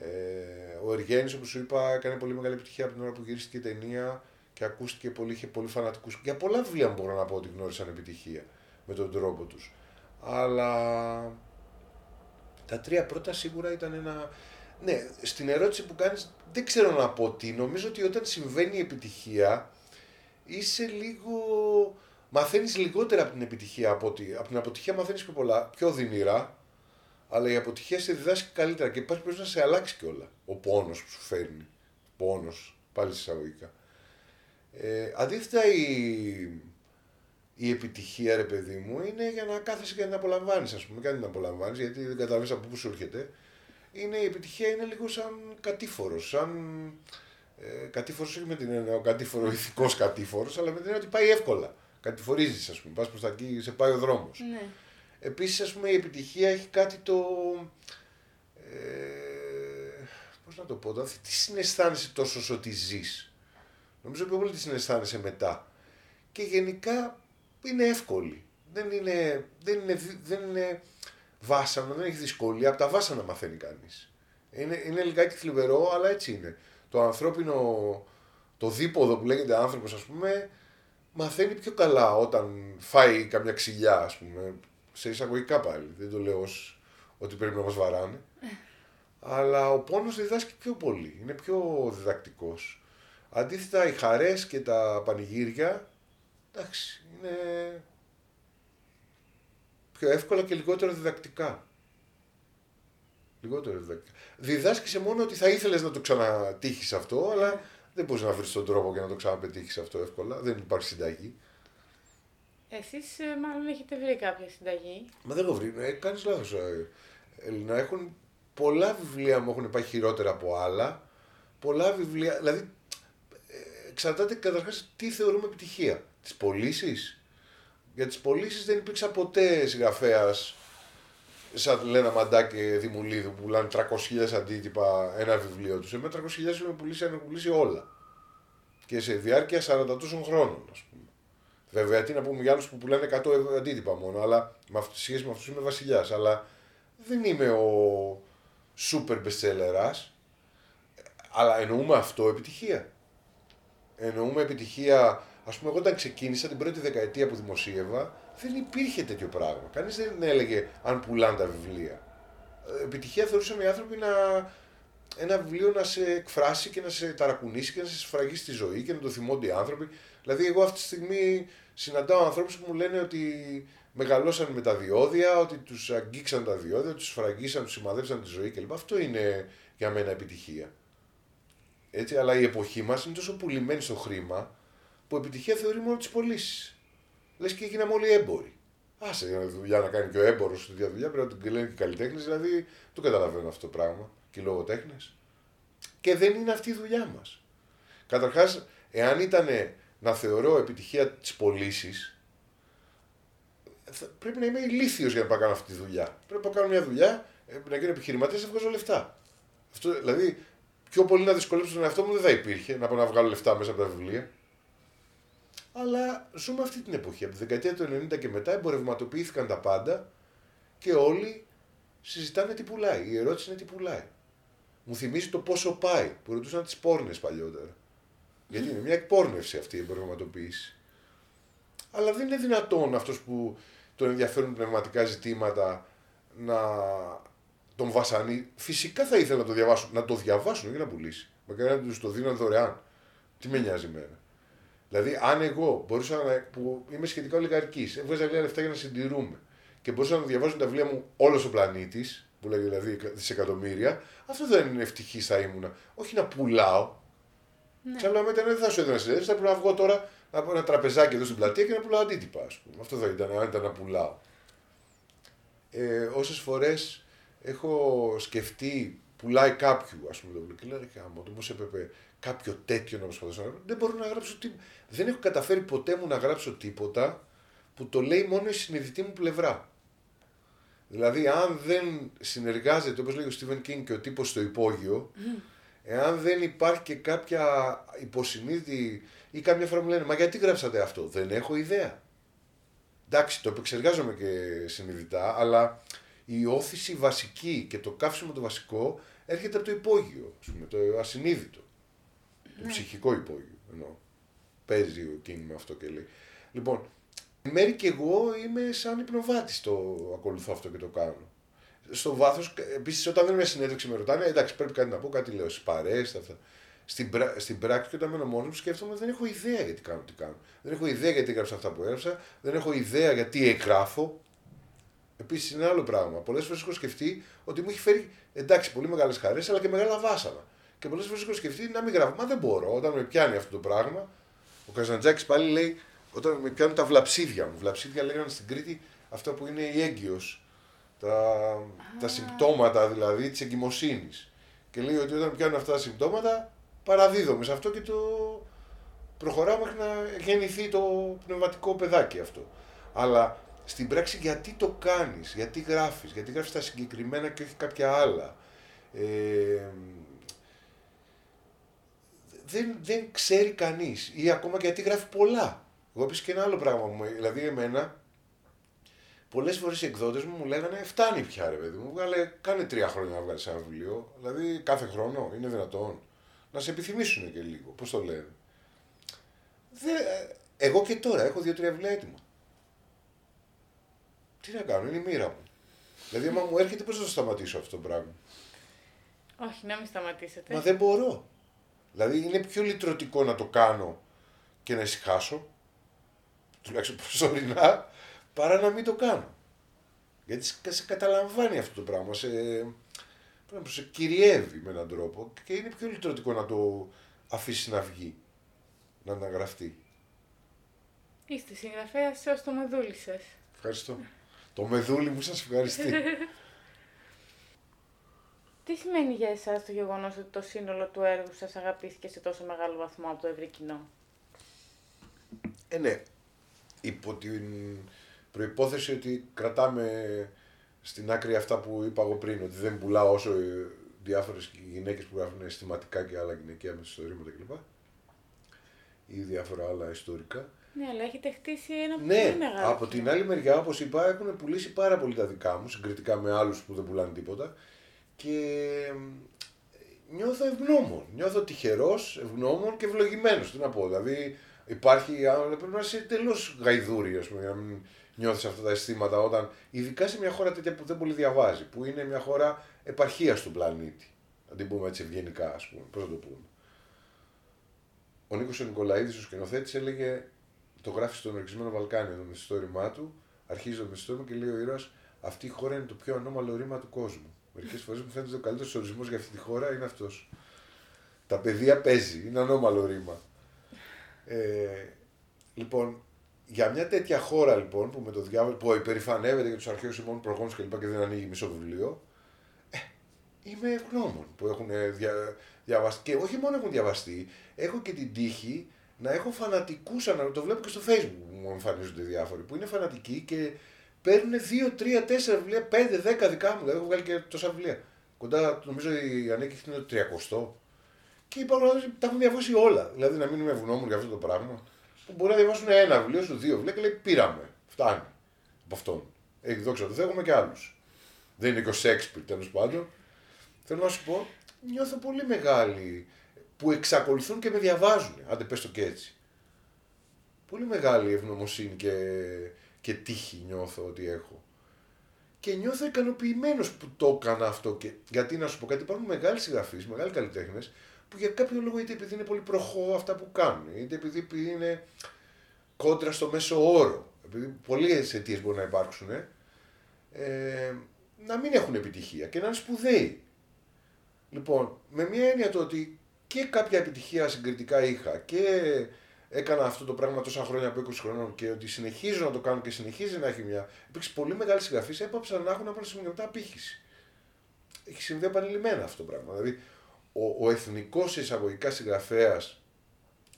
Ε, ο Εργένης, όπως σου είπα, έκανε πολύ μεγάλη επιτυχία από την ώρα που γυρίστηκε η ταινία και ακούστηκε πολύ, είχε πολύ φανατικούς. Για πολλά βιβλία μπορώ να πω ότι γνώρισαν επιτυχία με τον τρόπο τους. Αλλά τα τρία πρώτα σίγουρα ήταν ένα... Ναι, στην ερώτηση που κάνεις δεν ξέρω να πω τι. Νομίζω ότι όταν συμβαίνει η επιτυχία είσαι λίγο... Μαθαίνεις λιγότερα από την επιτυχία από, ότι, από την αποτυχία μαθαίνεις πιο πολλά, πιο δυνηρά αλλά η αποτυχία σε διδάσκει καλύτερα και υπάρχει περίπτωση να σε αλλάξει κιόλα. Ο πόνος που σου φέρνει. Πόνος, πάλι εισαγωγικά. Ε, αντίθετα η, η επιτυχία, ρε παιδί μου, είναι για να κάθεσαι και να την απολαμβάνεις, ας πούμε, και να την απολαμβάνεις, γιατί δεν καταλαβαίνεις από πού σου έρχεται. Είναι, η επιτυχία είναι λίγο σαν κατήφορος. Σαν. Ε, κατήφορος όχι με την έννοια ο κατήφορος ηθικός κατήφορος, αλλά με την έννοια ότι πάει εύκολα. Κατηφορίζεις, ας πούμε. Πας προς τα εκεί, σε πάει ο δρόμος. Ναι. Επίσης, ας πούμε, η επιτυχία έχει κάτι το... Ε, πώς να το πω, δηλαδή, τι συναισθάνεσαι τόσο ότι ζεις. Νομίζω πιο πολύ τι συναισθάνεσαι μετά. Και γενικά είναι εύκολη. Δεν είναι, δεν είναι, δεν είναι βάσανο, δεν έχει δυσκολία. Από τα βάσανα μαθαίνει κανείς. Είναι, είναι λιγάκι θλιβερό, αλλά έτσι είναι. Το ανθρώπινο, το δίποδο που λέγεται άνθρωπος, ας πούμε, μαθαίνει πιο καλά όταν φάει καμιά ξυλιά, ας πούμε, σε εισαγωγικά πάλι. Δεν το λέω ως ότι πρέπει να μας βαράνε. Αλλά ο πόνος διδάσκει πιο πολύ. Είναι πιο διδακτικός. Αντίθετα οι χαρές και τα πανηγύρια, εντάξει, είναι πιο εύκολα και λιγότερο διδακτικά. Λιγότερο διδακτικά. Διδάσκησε μόνο ότι θα ήθελες να το ξανατύχεις αυτό, αλλά δεν μπορείς να βρεις τον τρόπο για να το ξαναπετύχεις αυτό εύκολα. Δεν υπάρχει συνταγή. Εσείς ε, μάλλον έχετε βρει κάποια συνταγή; Μα δεν έχω βρει. Ε, κάνεις λάθος. Ε, Έλληνα. Έχουν πολλά βιβλία μου έχουν πάει χειρότερα από άλλα. Πολλά βιβλία. Δηλαδή, ε, εξαρτάται καταρχάς τι θεωρούμε επιτυχία. Τις πωλήσεις; Για τις πωλήσεις δεν υπήρξα ποτέ συγγραφέας σαν Λένα Μαντά και Δημουλίδου που πουλάνε 300.000 αντίτυπα ένα βιβλίο τους. Εμένα 300.000 έχουν πουλήσει, έχουν πουλήσει όλα. Και σε διάρκεια 40 τόσων χρόνων, ας πούμε. Βέβαια, τι να πούμε για άλλους που πουλάνε 100 αντίτυπα μόνο, αλλά με σχέση με αυτούς είμαι βασιλιάς. Αλλά δεν είμαι ο super bestseller. Αλλά εννοούμε αυτό επιτυχία. Εννοούμε επιτυχία. Α πούμε, εγώ όταν ξεκίνησα την πρώτη δεκαετία που δημοσίευα, δεν υπήρχε τέτοιο πράγμα. Κανείς δεν έλεγε αν πουλάνε τα βιβλία. Ε, επιτυχία θεωρούσαν οι άνθρωποι να, ένα βιβλίο να σε εκφράσει και να σε ταρακουνήσει και να σε σφραγίσει τη ζωή και να το θυμώνται οι άνθρωποι. Δηλαδή, εγώ αυτή τη στιγμή συναντάω ανθρώπους που μου λένε ότι μεγαλώσαν με τα διόδια, ότι τους αγγίξαν τα διόδια, τους σφραγίσαν, τους σημαδέψαν τη ζωή κλπ. Αυτό είναι για μένα επιτυχία. Έτσι, αλλά η εποχή μας είναι τόσο πουλημένη στο χρήμα που επιτυχία θεωρεί μόνο τις πωλήσεις. Λες και έγιναμε όλοι έμποροι. Άσε για δουλειά να κάνει και ο έμπορος τη δουλειά, πρέπει να την λένε και καλλιτέχνες, δηλαδή το καταλαβαίνω αυτό το πράγμα και οι λογοτέχνες. Και δεν είναι αυτή η δουλειά μας. Καταρχάς, εάν ήταν να θεωρώ επιτυχία τις πωλήσεις, πρέπει να είμαι ηλίθιος για να πάω κάνω αυτή τη δουλειά. Πρέπει να κάνω μια δουλειά, ε, να γίνω επιχειρηματίας και να βγάζω λεφτά. Αυτό, δηλαδή, πιο πολύ να δυσκολέψω τον εαυτό μου δεν θα υπήρχε να πάω να βγάλω λεφτά μέσα από τα βιβλία. Αλλά ζούμε αυτή την εποχή. Από τη δεκαετία του 90 και μετά εμπορευματοποιήθηκαν τα πάντα και όλοι συζητάνε τι πουλάει. Η ερώτηση είναι τι πουλάει. Μου θυμίζει το πόσο πάει που ρωτούσαν τις πόρνες παλιότερα. Γιατί είναι μια εκπόρνευση αυτή η εμπορευματοποίηση. Αλλά δεν είναι δυνατόν αυτός που τον ενδιαφέρουν πνευματικά ζητήματα να τον βασανεί. Φυσικά θα ήθελα να το διαβάσουν, να το διαβάσουν, όχι να πουλήσει. Μακάρι να τους το δίνουν δωρεάν. Τι με νοιάζει εμένα. Δηλαδή, αν εγώ μπορούσα να. που είμαι σχετικά ολιγαρκή, έβγαζα λίγα λεφτά για να συντηρούμε και μπορούσα να διαβάζω τα βιβλία μου όλος ο πλανήτης, που λέει δηλαδή δισεκατομμύρια, αυτό δεν είναι ευτυχής θα ήμουν. Όχι να πουλάω. Ναι. Σαν να δεν θα σου έδωνα συνέντευξη, θα πρέπει να βγω τώρα να πω ένα τραπεζάκι εδώ στην πλατεία και να πουλάω αντίτυπα, ας πούμε. Αυτό θα ήταν, αν ήταν να πουλάω. Ε, Όσες φορές έχω σκεφτεί, πουλάει κάποιου, ας πούμε, το βιβλίο και λέει: Χάμο, το πώς έπρεπε κάποιο τέτοιο να προσπαθήσω να γράψω. Δεν μπορώ να γράψω τίποτα. Δεν έχω καταφέρει ποτέ μου να γράψω τίποτα που το λέει μόνο η συνειδητή μου πλευρά. Δηλαδή, αν δεν συνεργάζεται, όπως λέει ο Στίβεν Κίνγκ και ο τύπος στο υπόγειο, εάν δεν υπάρχει και κάποια υποσυνείδητη ή κάποια φορά μου λένε Μα γιατί γράψατε αυτό, δεν έχω ιδέα. Εντάξει, το επεξεργάζομαι και συνειδητά, αλλά η όθηση βασική και το καύσιμο το βασικό έρχεται από το υπόγειο, πούμε, το ασυνείδητο. Το ναι. ψυχικό υπόγειο. Εννοώ. Παίζει ο Κίνγκ με αυτό και λέει. Λοιπόν, μέρη και εγώ είμαι σαν υπνοβάτης το ακολουθώ αυτό και το κάνω. Στο βάθος, επίσης, όταν δεν είμαι συνέντευξη με ρωτάνε, εντάξει, πρέπει κάτι να πω, κάτι λέω στις παρέ, αυτά. Στην, στην πράξη και όταν μένω μόνος μου σκέφτομαι δεν έχω ιδέα γιατί κάνω τι κάνω. Δεν έχω ιδέα γιατί έγραψα αυτά που έγραψα, δεν έχω ιδέα γιατί εγγράφω. Επίσης είναι άλλο πράγμα. Πολλές φορές έχω σκεφτεί ότι μου έχει φέρει εντάξει πολύ μεγάλες χαρές αλλά και μεγάλα βάσανα. Και πολλές φορές έχω σκεφτεί να μην γράφω. Μα δεν μπορώ. Όταν με πιάνει αυτό το πράγμα, ο Καζαντζάκης πάλι λέει, όταν με πιάνουν τα βλαψίδια μου. Βλαψίδια λέγανε στην Κρήτη αυτά που είναι η έγκυος. Τα, τα συμπτώματα δηλαδή της εγκυμοσύνης. Και λέει ότι όταν πιάνουν αυτά τα συμπτώματα, παραδίδομαι σε αυτό και το προχωράω μέχρι να γεννηθεί το πνευματικό παιδάκι αυτό. Αλλά στην πράξη γιατί το κάνεις, γιατί γράφεις, γιατί γράφεις τα συγκεκριμένα και όχι κάποια άλλα. Ε, δεν, δεν ξέρει κανείς. Ή ακόμα και γιατί γράφει πολλά. Εγώ επίσης και ένα άλλο πράγμα μου. Δηλαδή, εμένα, πολλές φορές οι εκδότες μου μου λέγανε Φτάνει πια, ρε παιδί μου. Βγάλε, κάνε τρία χρόνια να βγάλεις ένα βιβλίο. Δηλαδή, κάθε χρόνο είναι δυνατόν. Να σε επιθυμήσουν και λίγο. Πώς το λένε. Δε, εγώ και τώρα έχω δύο-τρία βιβλία έτοιμα. Τι να κάνω, είναι η μοίρα μου. Δηλαδή, άμα μου έρχεται, πώς θα το σταματήσω αυτό το πράγμα; Όχι, να μην σταματήσετε. Μα δεν μπορώ. Δηλαδή είναι πιο λυτρωτικό να το κάνω και να ησυχάσω, τουλάχιστον προσωρινά, παρά να μην το κάνω. Γιατί σε καταλαμβάνει αυτό το πράγμα, σε, σε κυριεύει με έναν τρόπο και είναι πιο λυτρωτικό να το αφήσει να βγει, να αναγραφτεί. Είστε συγγραφέα ω το μεδούλι σα. Ευχαριστώ. Το μεδούλι μου σας ευχαριστεί. (laughs) Τι σημαίνει για εσάς το γεγονός ότι το σύνολο του έργου σας αγαπήθηκε σε τόσο μεγάλο βαθμό από το ευρύ κοινό; Ε, ναι. Υπό την προπόθεση ότι κρατάμε στην άκρη αυτά που είπα εγώ πριν, ότι δεν πουλάω όσο διάφορες γυναίκες που γράφουν αισθηματικά και άλλα γυναικεία με ιστορήματα κλπ. ή διάφορα άλλα ιστορικά. Ναι, αλλά έχετε χτίσει ένα Ναι, πολύ μεγάλο. από την άλλη μεριά, όπως είπα, έχουν πουλήσει πάρα πολύ τα δικά μου, συγκριτικά με άλλους που δεν πουλάνε τίποτα. Και νιώθω ευγνώμων. Νιώθω τυχερός, ευγνώμων και ευλογημένος. Τι να πω, δηλαδή υπάρχει. α, Πρέπει να είσαι τελώ γαϊδούρη, ας πούμε, για να μην νιώθεις αυτά τα αισθήματα όταν. Ειδικά σε μια χώρα τέτοια που δεν πολύ διαβάζει, που είναι μια χώρα επαρχίας του πλανήτη. Να την πούμε έτσι ευγενικά, ας πούμε. Πώς να το πούμε. Ο Νίκος Νικολαίδης, ο σκηνοθέτης, έλεγε το γράφει στον Ορκισμένο Βαλκάνιο το μυθιστόρημά του. Αρχίζει το μυθιστόρημα και λέει ο ήρωας: Αυτή η χώρα είναι το πιο ανώμαλο ρήμα του κόσμου. Μερικές φορές μου φαίνεται ότι ο καλύτερος ορισμός για αυτή τη χώρα είναι αυτός. Τα παιδεία παίζει, είναι ανώμαλο ρήμα. Ε, λοιπόν, για μια τέτοια χώρα λοιπόν που με το διάβολο, που υπερηφανεύεται για τους αρχαίους ημών προγόνους και, λοιπά και δεν ανοίγει μισό βιβλίο, ε, είμαι ευγνώμων που έχουν δια, διαβαστεί. Και όχι μόνο έχουν διαβαστεί, έχω και την τύχη να έχω φανατικούς ανα... Το βλέπω και στο facebook που μου εμφανίζονται διάφοροι που είναι φανατικοί και παίρνουν 2, 3, 4 βιβλία, 5, 10 δικά μου. Δηλαδή έχω βγάλει και τόσα βιβλία. Κοντά, νομίζω η ανέκειτη είναι το 300. Και υπάρχουν άνθρωποι που τα έχουν διαβάσει όλα. Δηλαδή να μην είμαι ευγνώμων για αυτό το πράγμα. Που μπορεί να διαβάσουν ένα βιβλίο, σου δύο βιβλία και λέει πήραμε. Φτάνει από αυτόν. Έχει δόξα τω Θεώ, έχουμε και άλλους. Δεν είναι και ο Σέξπιρ τέλος πάντων. Θέλω να σου πω, νιώθω πολύ μεγάλη που εξακολουθούν και με διαβάζουν. Άντε πες το και έτσι. Πολύ μεγάλη ευγνωμοσύνη και, και τύχη νιώθω ότι έχω. Και νιώθω ικανοποιημένος που το έκανα αυτό. Και, γιατί να σου πω κάτι, υπάρχουν μεγάλοι συγγραφείς, μεγάλοι καλλιτέχνες, που για κάποιο λόγο είτε επειδή είναι πολύ προχώ αυτά που κάνουν, είτε επειδή, επειδή είναι κόντρα στο μέσο όρο, επειδή πολλές αιτίες μπορεί να υπάρξουν, ε, να μην έχουν επιτυχία και να είναι σπουδαίοι. Λοιπόν, με μια έννοια το ότι και κάποια επιτυχία συγκριτικά είχα και έκανα αυτό το πράγμα τόσα χρόνια από 20 χρονών και ότι συνεχίζω να το κάνω και συνεχίζει να έχει μια. Υπήρξε πολύ μεγάλη συγγραφή, έπαψαν να έχουν από ένα σημείο μετά απήχηση. Έχει συμβεί επανειλημμένα αυτό το πράγμα. Δηλαδή, ο, ο εθνικός εισαγωγικά συγγραφέας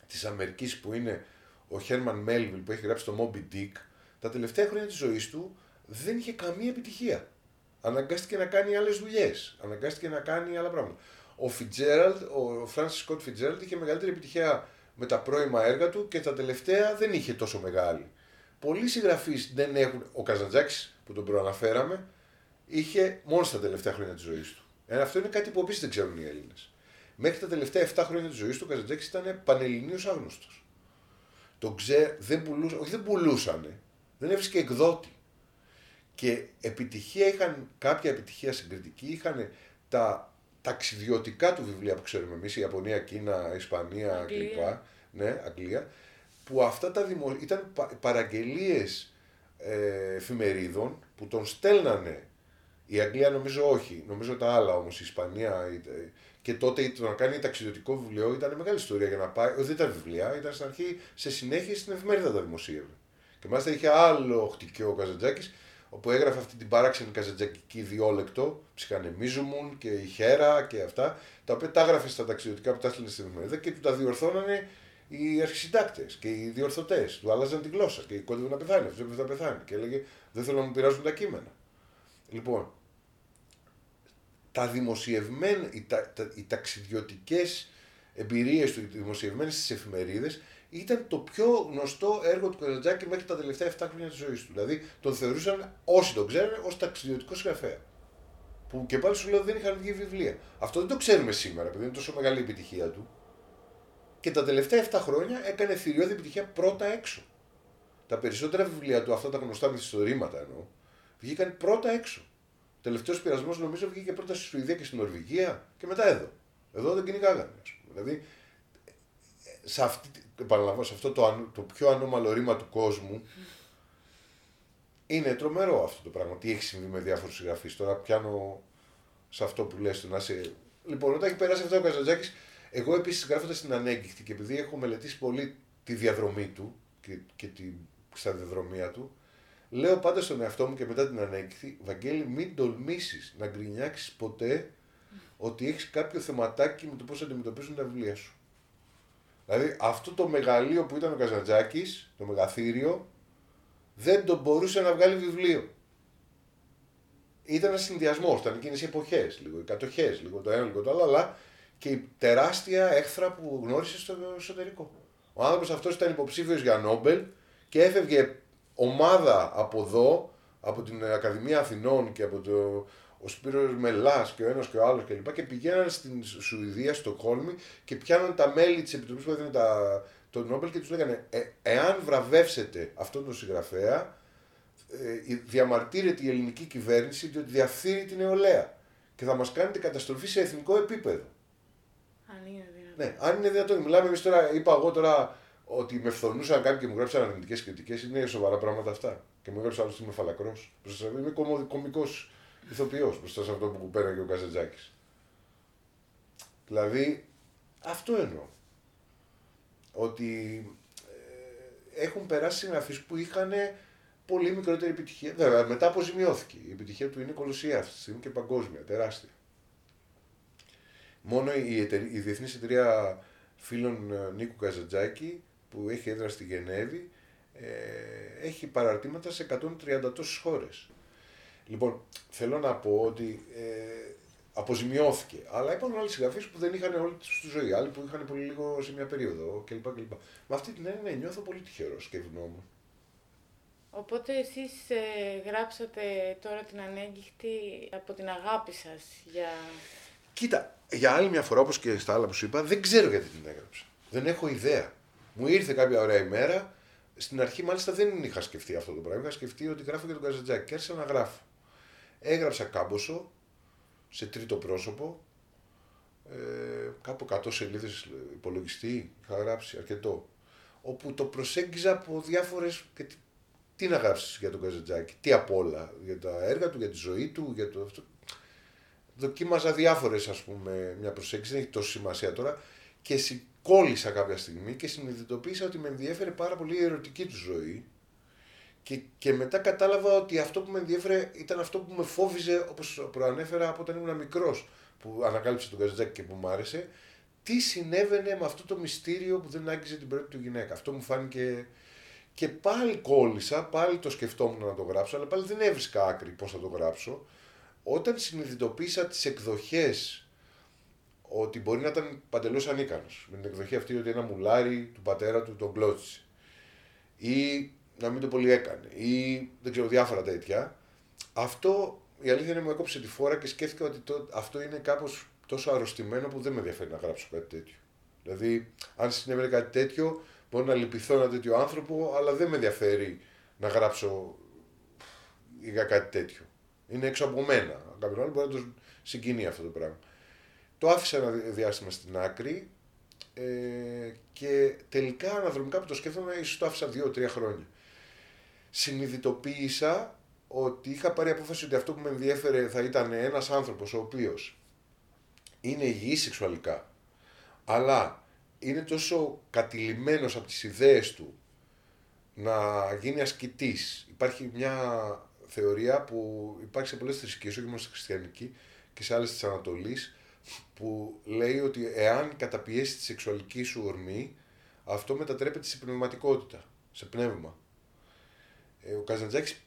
της Αμερικής που είναι ο Χέρμαν Μέλβιλ που έχει γράψει το Moby Dick, τα τελευταία χρόνια της ζωής του δεν είχε καμία επιτυχία. Αναγκάστηκε να κάνει άλλες δουλειές. Αναγκάστηκε να κάνει άλλα πράγματα. Ο Fitzgerald, ο Francis Scott Fitzgerald είχε μεγαλύτερη επιτυχία με τα πρώιμα έργα του και τα τελευταία δεν είχε τόσο μεγάλη. Πολλοί συγγραφείς δεν έχουν. Ο Καζαντζάκης που τον προαναφέραμε είχε μόνος στα τελευταία χρόνια της ζωής του. Ε, αυτό είναι κάτι που επίσης δεν ξέρουν οι Έλληνες. Μέχρι τα τελευταία 7 χρόνια της ζωής του ο Καζαντζάκης ήταν πανελληνίω άγνωστος. Το ξέ, δεν πουλούσαν, όχι δεν πουλούσανε, δεν έβρισκε εκδότη. Και επιτυχία είχαν, κάποια επιτυχία συγκριτική είχαν τα ταξιδιωτικά του βιβλία που ξέρουμε εμείς, Ιαπωνία, Κίνα, Ισπανία Αγγλία. κλπ. Ναι, Αγγλία. Που αυτά τα δημο... ήταν πα... παραγγελίες ε, εφημερίδων που τον στέλνανε. Η Αγγλία νομίζω όχι, νομίζω τα άλλα όμως, η Ισπανία. η- ε, Και τότε το να κάνει ταξιδιωτικό βιβλίο ήταν μεγάλη ιστορία για να πάει. Όχι, δεν ήταν βιβλία, ήταν στην αρχή σε συνέχεια στην εφημερίδα τα δημοσίευε. Και μάλιστα είχε άλλο χτυκιό ο Καζαντζάκης, όπου έγραφε αυτή την παράξενη καζαντζακική διόλεκτο, ψυχανεμίζουμουν και η χέρα και αυτά, τα οποία τα έγραφε στα ταξιδιωτικά που τα έστειλε στην εφημερίδα και του τα διορθώνανε οι αρχισυντάκτες και οι διορθωτές. Του άλλαζαν τη γλώσσα και κόντευε να πεθάνει. Αυτός έπρεπε να πεθάνει. Και έλεγε Δεν θέλω να μου πειράζουν τα κείμενα. Λοιπόν, τα δημοσιευμένα, οι, τα, τα, οι ταξιδιωτικές εμπειρίες του δημοσιευμένες στις εφημερίδες ήταν το πιο γνωστό έργο του Καζαντζάκη μέχρι τα τελευταία 7 χρόνια της ζωής του. Δηλαδή τον θεωρούσαν όσοι τον ξέρουν ως ταξιδιωτικό συγγραφέα. Που και πάλι σου λέω δεν είχαν βγει βιβλία. Αυτό δεν το ξέρουμε σήμερα επειδή είναι τόσο μεγάλη η επιτυχία του. Και τα τελευταία 7 χρόνια έκανε θηριώδη επιτυχία πρώτα έξω. Τα περισσότερα βιβλία του, αυτά τα γνωστά μυθιστορήματα εννοώ, βγήκαν πρώτα έξω. Ο τελευταίος πειρασμός νομίζω βγήκε πρώτα στη Σουηδία και στην Νορβηγία και μετά εδώ. Εδώ δεν κυνηγάγανε. ας πούμε. Δηλαδή, σε, αυτή, επαναλαμβάνω, σε αυτό το, ανώ- το πιο ανώμαλο ρήμα του κόσμου, είναι τρομερό αυτό το πράγμα. Τι έχει συμβεί με διάφορους συγγραφείς. Τώρα πιάνω σε αυτό που λες, το να σε... Λοιπόν, όταν έχει περάσει αυτό ο Καζαντζάκης, εγώ επίσης γράφοντα την ανέγκυχτη και επειδή έχω μελετήσει πολύ τη διαδρομή του και, και τη σταδιοδρομία του, λέω πάντα στον εαυτό μου και μετά την ανέγκυχτη, Βαγγέλη, μην τολμήσεις να γκρινιάξεις ποτέ ότι έχεις κάποιο θεματάκι με το πώς αντιμετωπίζουν τα βιβλία σου. Δηλαδή αυτό το μεγαλείο που ήταν ο Καζαντζάκης, το μεγαθύριο, δεν το μπορούσε να βγάλει βιβλίο. Ήταν ένας συνδυασμός, ήταν εκείνες οι εποχές, λίγο οι κατοχές, λίγο το ένα, λίγο το άλλο, αλλά και η τεράστια έχθρα που γνώρισε στο εσωτερικό. Ο άνθρωπος αυτός ήταν υποψήφιος για Νόμπελ και έφευγε ομάδα από εδώ, από την Ακαδημία Αθηνών και από το ο Σπύρος Μελάς και ο ένας και ο άλλος κλπ. Και, και πηγαίναν στην Σουηδία, στο Κόλμη και πιάναν τα μέλη της Επιτροπής που έδινε τα, το Νόμπελ και τους λέγανε ε, εάν βραβεύσετε αυτόν τον συγγραφέα ε, διαμαρτύρεται η ελληνική κυβέρνηση διότι διαφθείρει την νεολαία και θα μας κάνετε καταστροφή σε εθνικό επίπεδο. Αν είναι δυνατόν. Ναι, αν είναι δυνατόν. Μιλάμε εμείς τώρα, είπα εγώ τώρα ότι με φθονούσαν κάποιοι και μου γράψαν αρνητικές κριτικές. Είναι σοβαρά πράγματα αυτά. Και μου έγραψε άλλος ότι είμαι φαλακρό. Είμαι κωμικό ηθοποιός μπροστά σε αυτό που πέραγε ο Καζατζάκη. Δηλαδή, αυτό εννοώ. Ότι ε, έχουν περάσει συγγραφείς που είχαν πολύ μικρότερη επιτυχία. Βέβαια, μετά αποζημιώθηκε. Η επιτυχία του είναι κολοσσία αυτή τη στιγμή και παγκόσμια, τεράστια. Μόνο η, εταιρεία, η Διεθνής Εταιρεία Φίλων ε, Νίκου Καζατζάκη, που έχει έδρα στη Γενέβη, ε, έχει παραρτήματα σε 130 τόσες χώρες. Λοιπόν, θέλω να πω ότι ε, αποζημιώθηκε. Αλλά υπάρχουν άλλοι συγγραφείς που δεν είχαν όλη τη ζωή. Άλλοι που είχαν πολύ λίγο σε μια περίοδο κλπ. κλπ. Με αυτή την έννοια νιώθω πολύ τυχερό και ευγνώμων. Οπότε εσείς ε, γράψατε τώρα την ανέγκυχτη από την αγάπη σας για... Κοίτα, για άλλη μια φορά όπως και στα άλλα που σου είπα, δεν ξέρω γιατί την έγραψα. Δεν έχω ιδέα. Μου ήρθε κάποια ωραία ημέρα, στην αρχή μάλιστα δεν είχα σκεφτεί αυτό το πράγμα, είχα σκεφτεί ότι γράφω για τον Καζατζάκη και άρχισα να γράφω. Έγραψα κάμποσο, σε τρίτο πρόσωπο, ε, κάπου 100 σελίδες υπολογιστή, είχα γράψει αρκετό, όπου το προσέγγιζα από διάφορες, και τι, τι να γράψεις για τον Καζατζάκη, τι απ' όλα, για τα έργα του, για τη ζωή του, για το αυτό. Δοκίμαζα διάφορες ας πούμε μια προσέγγιση, δεν έχει τόση σημασία τώρα και κόλλησα κάποια στιγμή και συνειδητοποίησα ότι με ενδιέφερε πάρα πολύ η ερωτική του ζωή και, και μετά κατάλαβα ότι αυτό που με ενδιέφερε ήταν αυτό που με φόβιζε, όπως προανέφερα από όταν ήμουν μικρός, που ανακάλυψε τον Καζατζάκη και που μου άρεσε, τι συνέβαινε με αυτό το μυστήριο που δεν άγγιζε την πρώτη του γυναίκα. Αυτό μου φάνηκε... Και πάλι κόλλησα, πάλι το σκεφτόμουν να το γράψω, αλλά πάλι δεν έβρισκα άκρη πώς θα το γράψω. Όταν συνειδητοποίησα τις εκδοχές ότι μπορεί να ήταν παντελώς ανίκανος. Με την εκδοχή αυτή ότι ένα μουλάρι του πατέρα του τον κλώτσισε. Ή να μην το πολύ έκανε. Ή δεν ξέρω, διάφορα τέτοια. Αυτό η αλήθεια είναι μου έκοψε τη φόρα και σκέφτηκα ότι το, αυτό είναι κάπως τόσο αρρωστημένο που δεν με ενδιαφέρει να γράψω κάτι τέτοιο. Δηλαδή, αν συνέβαινε κάτι τέτοιο, μπορεί να λυπηθώ ένα τέτοιο άνθρωπο, αλλά δεν με ενδιαφέρει να γράψω για κάτι τέτοιο. Είναι έξω από μένα. Κάποιον άλλο μπορεί να το συγκινεί αυτό το πράγμα. Το άφησα ένα διάστημα στην άκρη ε, και τελικά αναδρομικά που το σκέφτομαι, ίσως το άφησα δύο-τρία χρόνια. Συνειδητοποίησα ότι είχα πάρει απόφαση ότι αυτό που με ενδιέφερε θα ήταν ένας άνθρωπος ο οποίος είναι υγιής σεξουαλικά, αλλά είναι τόσο κατηλημένος από τις ιδέες του να γίνει ασκητής. Υπάρχει μια θεωρία που υπάρχει σε πολλές θρησκείες, όχι μόνο στη χριστιανική και σε άλλες της Ανατολής, που λέει ότι εάν καταπιέσεις τη σεξουαλική σου ορμή, αυτό μετατρέπεται σε πνευματικότητα, σε πνεύμα. Ε, ο Καζαντζάκης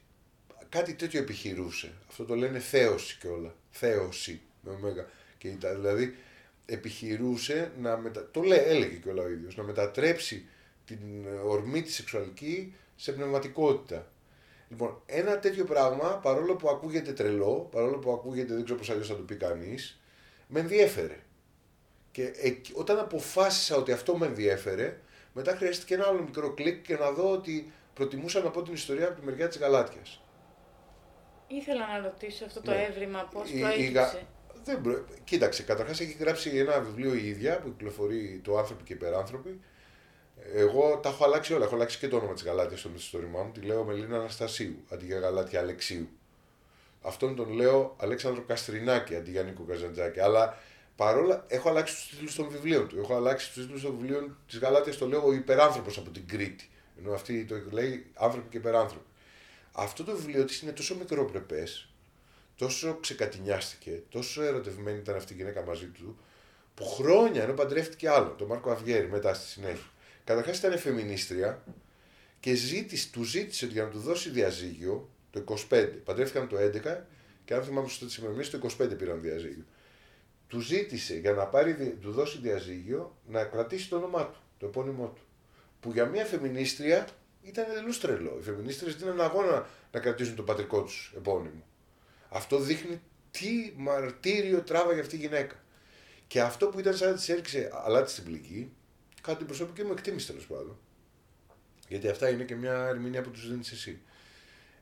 κάτι τέτοιο επιχειρούσε. Αυτό το λένε θέωση και όλα. Θέωση με ωμέγα. Και δηλαδή επιχειρούσε να μετα... το λέει, έλεγε και όλα ο ίδιος, να μετατρέψει την ορμή της σεξουαλική σε πνευματικότητα. Λοιπόν, ένα τέτοιο πράγμα, παρόλο που ακούγεται τρελό, παρόλο που ακούγεται, δεν ξέρω πώς αλλιώς θα το πει κανείς, με ενδιέφερε. Και όταν αποφάσισα ότι αυτό με ενδιέφερε, μετά χρειάστηκε ένα άλλο μικρό κλικ και να δω ότι προτιμούσα να πω την ιστορία από τη μεριά της Γαλάτιας. Ήθελα να ρωτήσω αυτό το ναι. έβριμα, πώς προέκυψε. Δεν προ... Κοίταξε, καταρχάς έχει γράψει ένα βιβλίο η ίδια που κυκλοφορεί το άνθρωποι και υπεράνθρωποι. Εγώ τα έχω αλλάξει όλα. Έχω αλλάξει και το όνομα της Γαλάτιας στο μυθιστόρημά μου. Τη λέω Μελίνα Αναστασίου αντί για Γαλάτια Αλεξίου. Αυτόν τον λέω Αλέξανδρο Καστρινάκη αντί για Νίκο Καζαντζάκη. Αλλά παρόλα έχω αλλάξει τους τίτλους των βιβλίων του. Έχω αλλάξει τους τίτλους των βιβλίων της Γαλάτιας, το λέω ο υπεράνθρωπος από την Κρήτη. Ενώ αυτή το λέει άνθρωποι και υπεράνθρωποι. Αυτό το βιβλίο της είναι τόσο μικρό πρεπέ, τόσο ξεκατηνιάστηκε, τόσο ερωτευμένη ήταν αυτή η γυναίκα μαζί του, που χρόνια ενώ παντρεύτηκε άλλο, τον Μάρκο Αυγέρη μετά στη συνέχεια. Καταρχάς ήταν εφημινίστρια και ζήτησε, του ζήτησε ότι για να του δώσει διαζύγιο το 25. Παντρεύτηκαν το 11 και αν θυμάμαι σωστά τις ημερομηνίες, το 25 πήραν διαζύγιο. Του ζήτησε για να πάρει, του δώσει διαζύγιο να κρατήσει το όνομά του, το επώνυμό του. Που για μια φεμινίστρια ήταν εντελώς τρελό. Οι φεμινίστρε δίνουν αγώνα να κρατήσουν το πατρικό τους επώνυμο. Αυτό δείχνει τι μαρτύριο τράβαγε αυτή η γυναίκα. Και αυτό που ήταν σαν να της έριξε αλάτι στην πληγή, κάτι την προσωπική μου εκτίμηση τέλος πάντων. Γιατί αυτά είναι και μια ερμηνεία που τους δίνεις εσύ.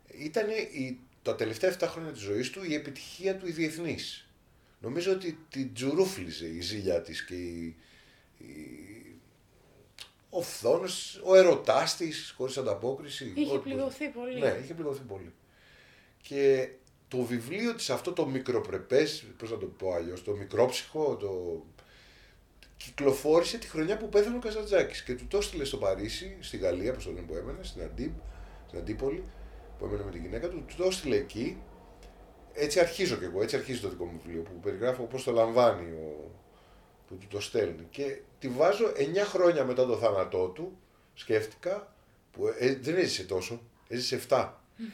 Ήταν η, τα τελευταία 7 χρόνια της ζωής του η επιτυχία του η διεθνής. Νομίζω ότι την τζουρούφλιζε η ζήλια της και η, ο φθόνος, ο ερωτά τη, χωρίς ανταπόκριση. Είχε πληγωθεί πολύ. Ναι, είχε πληγωθεί πολύ. Και το βιβλίο της αυτό το μικροπρεπές, πώς να το πω αλλιώς, το μικρόψυχο, το... κυκλοφόρησε τη χρονιά που πέθανε ο Καζατζάκης και του το έστειλε στο Παρίσι, στη Γαλλία, πώς το λένε που έμενε, στην, Αντίπ, στην Αντίπολη, που έμενε με την γυναίκα του, του το έστειλε εκεί. Έτσι αρχίζω κι εγώ, έτσι αρχίζει το δικό μου βιβλίο, που περιγράφω πώς το λαμβάνει ο, που του το στέλνει. Και τη βάζω 9 χρόνια μετά το θάνατό του, σκέφτηκα, που ε, δεν έζησε τόσο, έζησε 7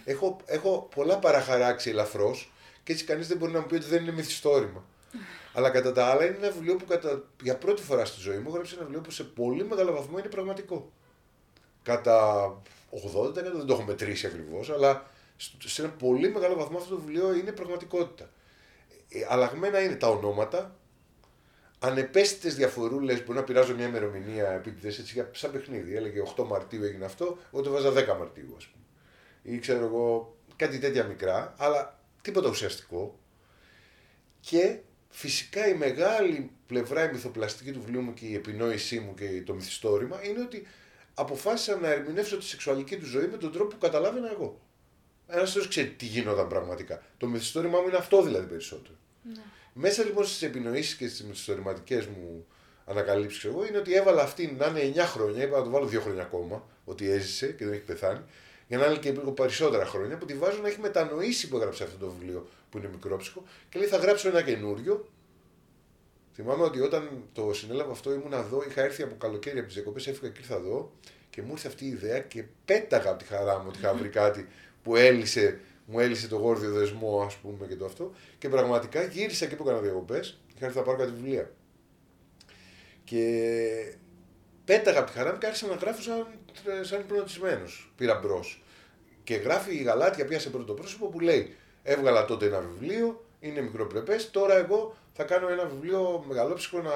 Έχω, έχω πολλά παραχαράξει ελαφρώς και έτσι κανείς δεν μπορεί να μου πει ότι δεν είναι μυθιστόρημα. Αλλά κατά τα άλλα είναι ένα βιβλίο που κατά, για πρώτη φορά στη ζωή μου έγραψε ένα βιβλίο που σε πολύ μεγάλο βαθμό είναι πραγματικό. Κατά 80% δεν το έχω μετρήσει ακριβώς, αλλά σε ένα πολύ μεγάλο βαθμό αυτό το βιβλίο είναι πραγματικότητα. Ε, αλλαγμένα είναι τα ονόματα, ανεπαίσθητες διαφορούλες μπορεί να πειράζω μια ημερομηνία επίτηδες έτσι σαν παιχνίδι. Έλεγε 8 Μαρτίου έγινε αυτό, εγώ το βάζα 10 Μαρτίου, ας πούμε ή ξέρω εγώ κάτι τέτοια μικρά, αλλά τίποτα ουσιαστικό. Και φυσικά η μεγάλη πλευρά, η μυθοπλαστική του βιβλίου μου και η επινόησή μου και το μυθιστόρημα είναι ότι αποφάσισα να ερμηνεύσω τη σεξουαλική του ζωή με τον τρόπο που καταλάβαινα εγώ. Ένας δεν ξέρει τι γίνονταν πραγματικά. Το μυθιστόρημά μου είναι αυτό δηλαδή περισσότερο. Ναι. Μέσα λοιπόν στις επινοήσεις και στις μυθιστορηματικέ μου ανακαλύψεις εγώ είναι ότι έβαλα αυτή να είναι 9 χρόνια, είπα να το βάλω 2 χρόνια ακόμα, ότι έζησε και δεν έχει πεθάνει για να είναι και λίγο περισσότερα χρόνια, που τη βάζω να έχει μετανοήσει που έγραψε αυτό το βιβλίο που είναι μικρόψυχο και λέει θα γράψω ένα καινούριο. Θυμάμαι ότι όταν το συνέλαβα αυτό ήμουν εδώ, είχα έρθει από καλοκαίρι από τις διακοπές, έφυγα και ήρθα εδώ και μου ήρθε αυτή η ιδέα και πέταγα από τη χαρά μου ότι είχα βρει κάτι που έλυσε, μου έλυσε το γόρδιο δεσμό, ας πούμε και το αυτό. Και πραγματικά γύρισα και που έκανα διακοπές, είχα έρθει να πάρω κάτι βιβλία. Και πέταγα από τη χαρά μου και άρχισα να γράφω σαν, σαν υπνοτισμένος. Πήρα μπρος. Και γράφει η Γαλάτια πια σε πρώτο πρόσωπο που λέει: Έβγαλα τότε ένα βιβλίο, είναι μικροπρεπές. Τώρα εγώ θα κάνω ένα βιβλίο μεγαλόψυχο να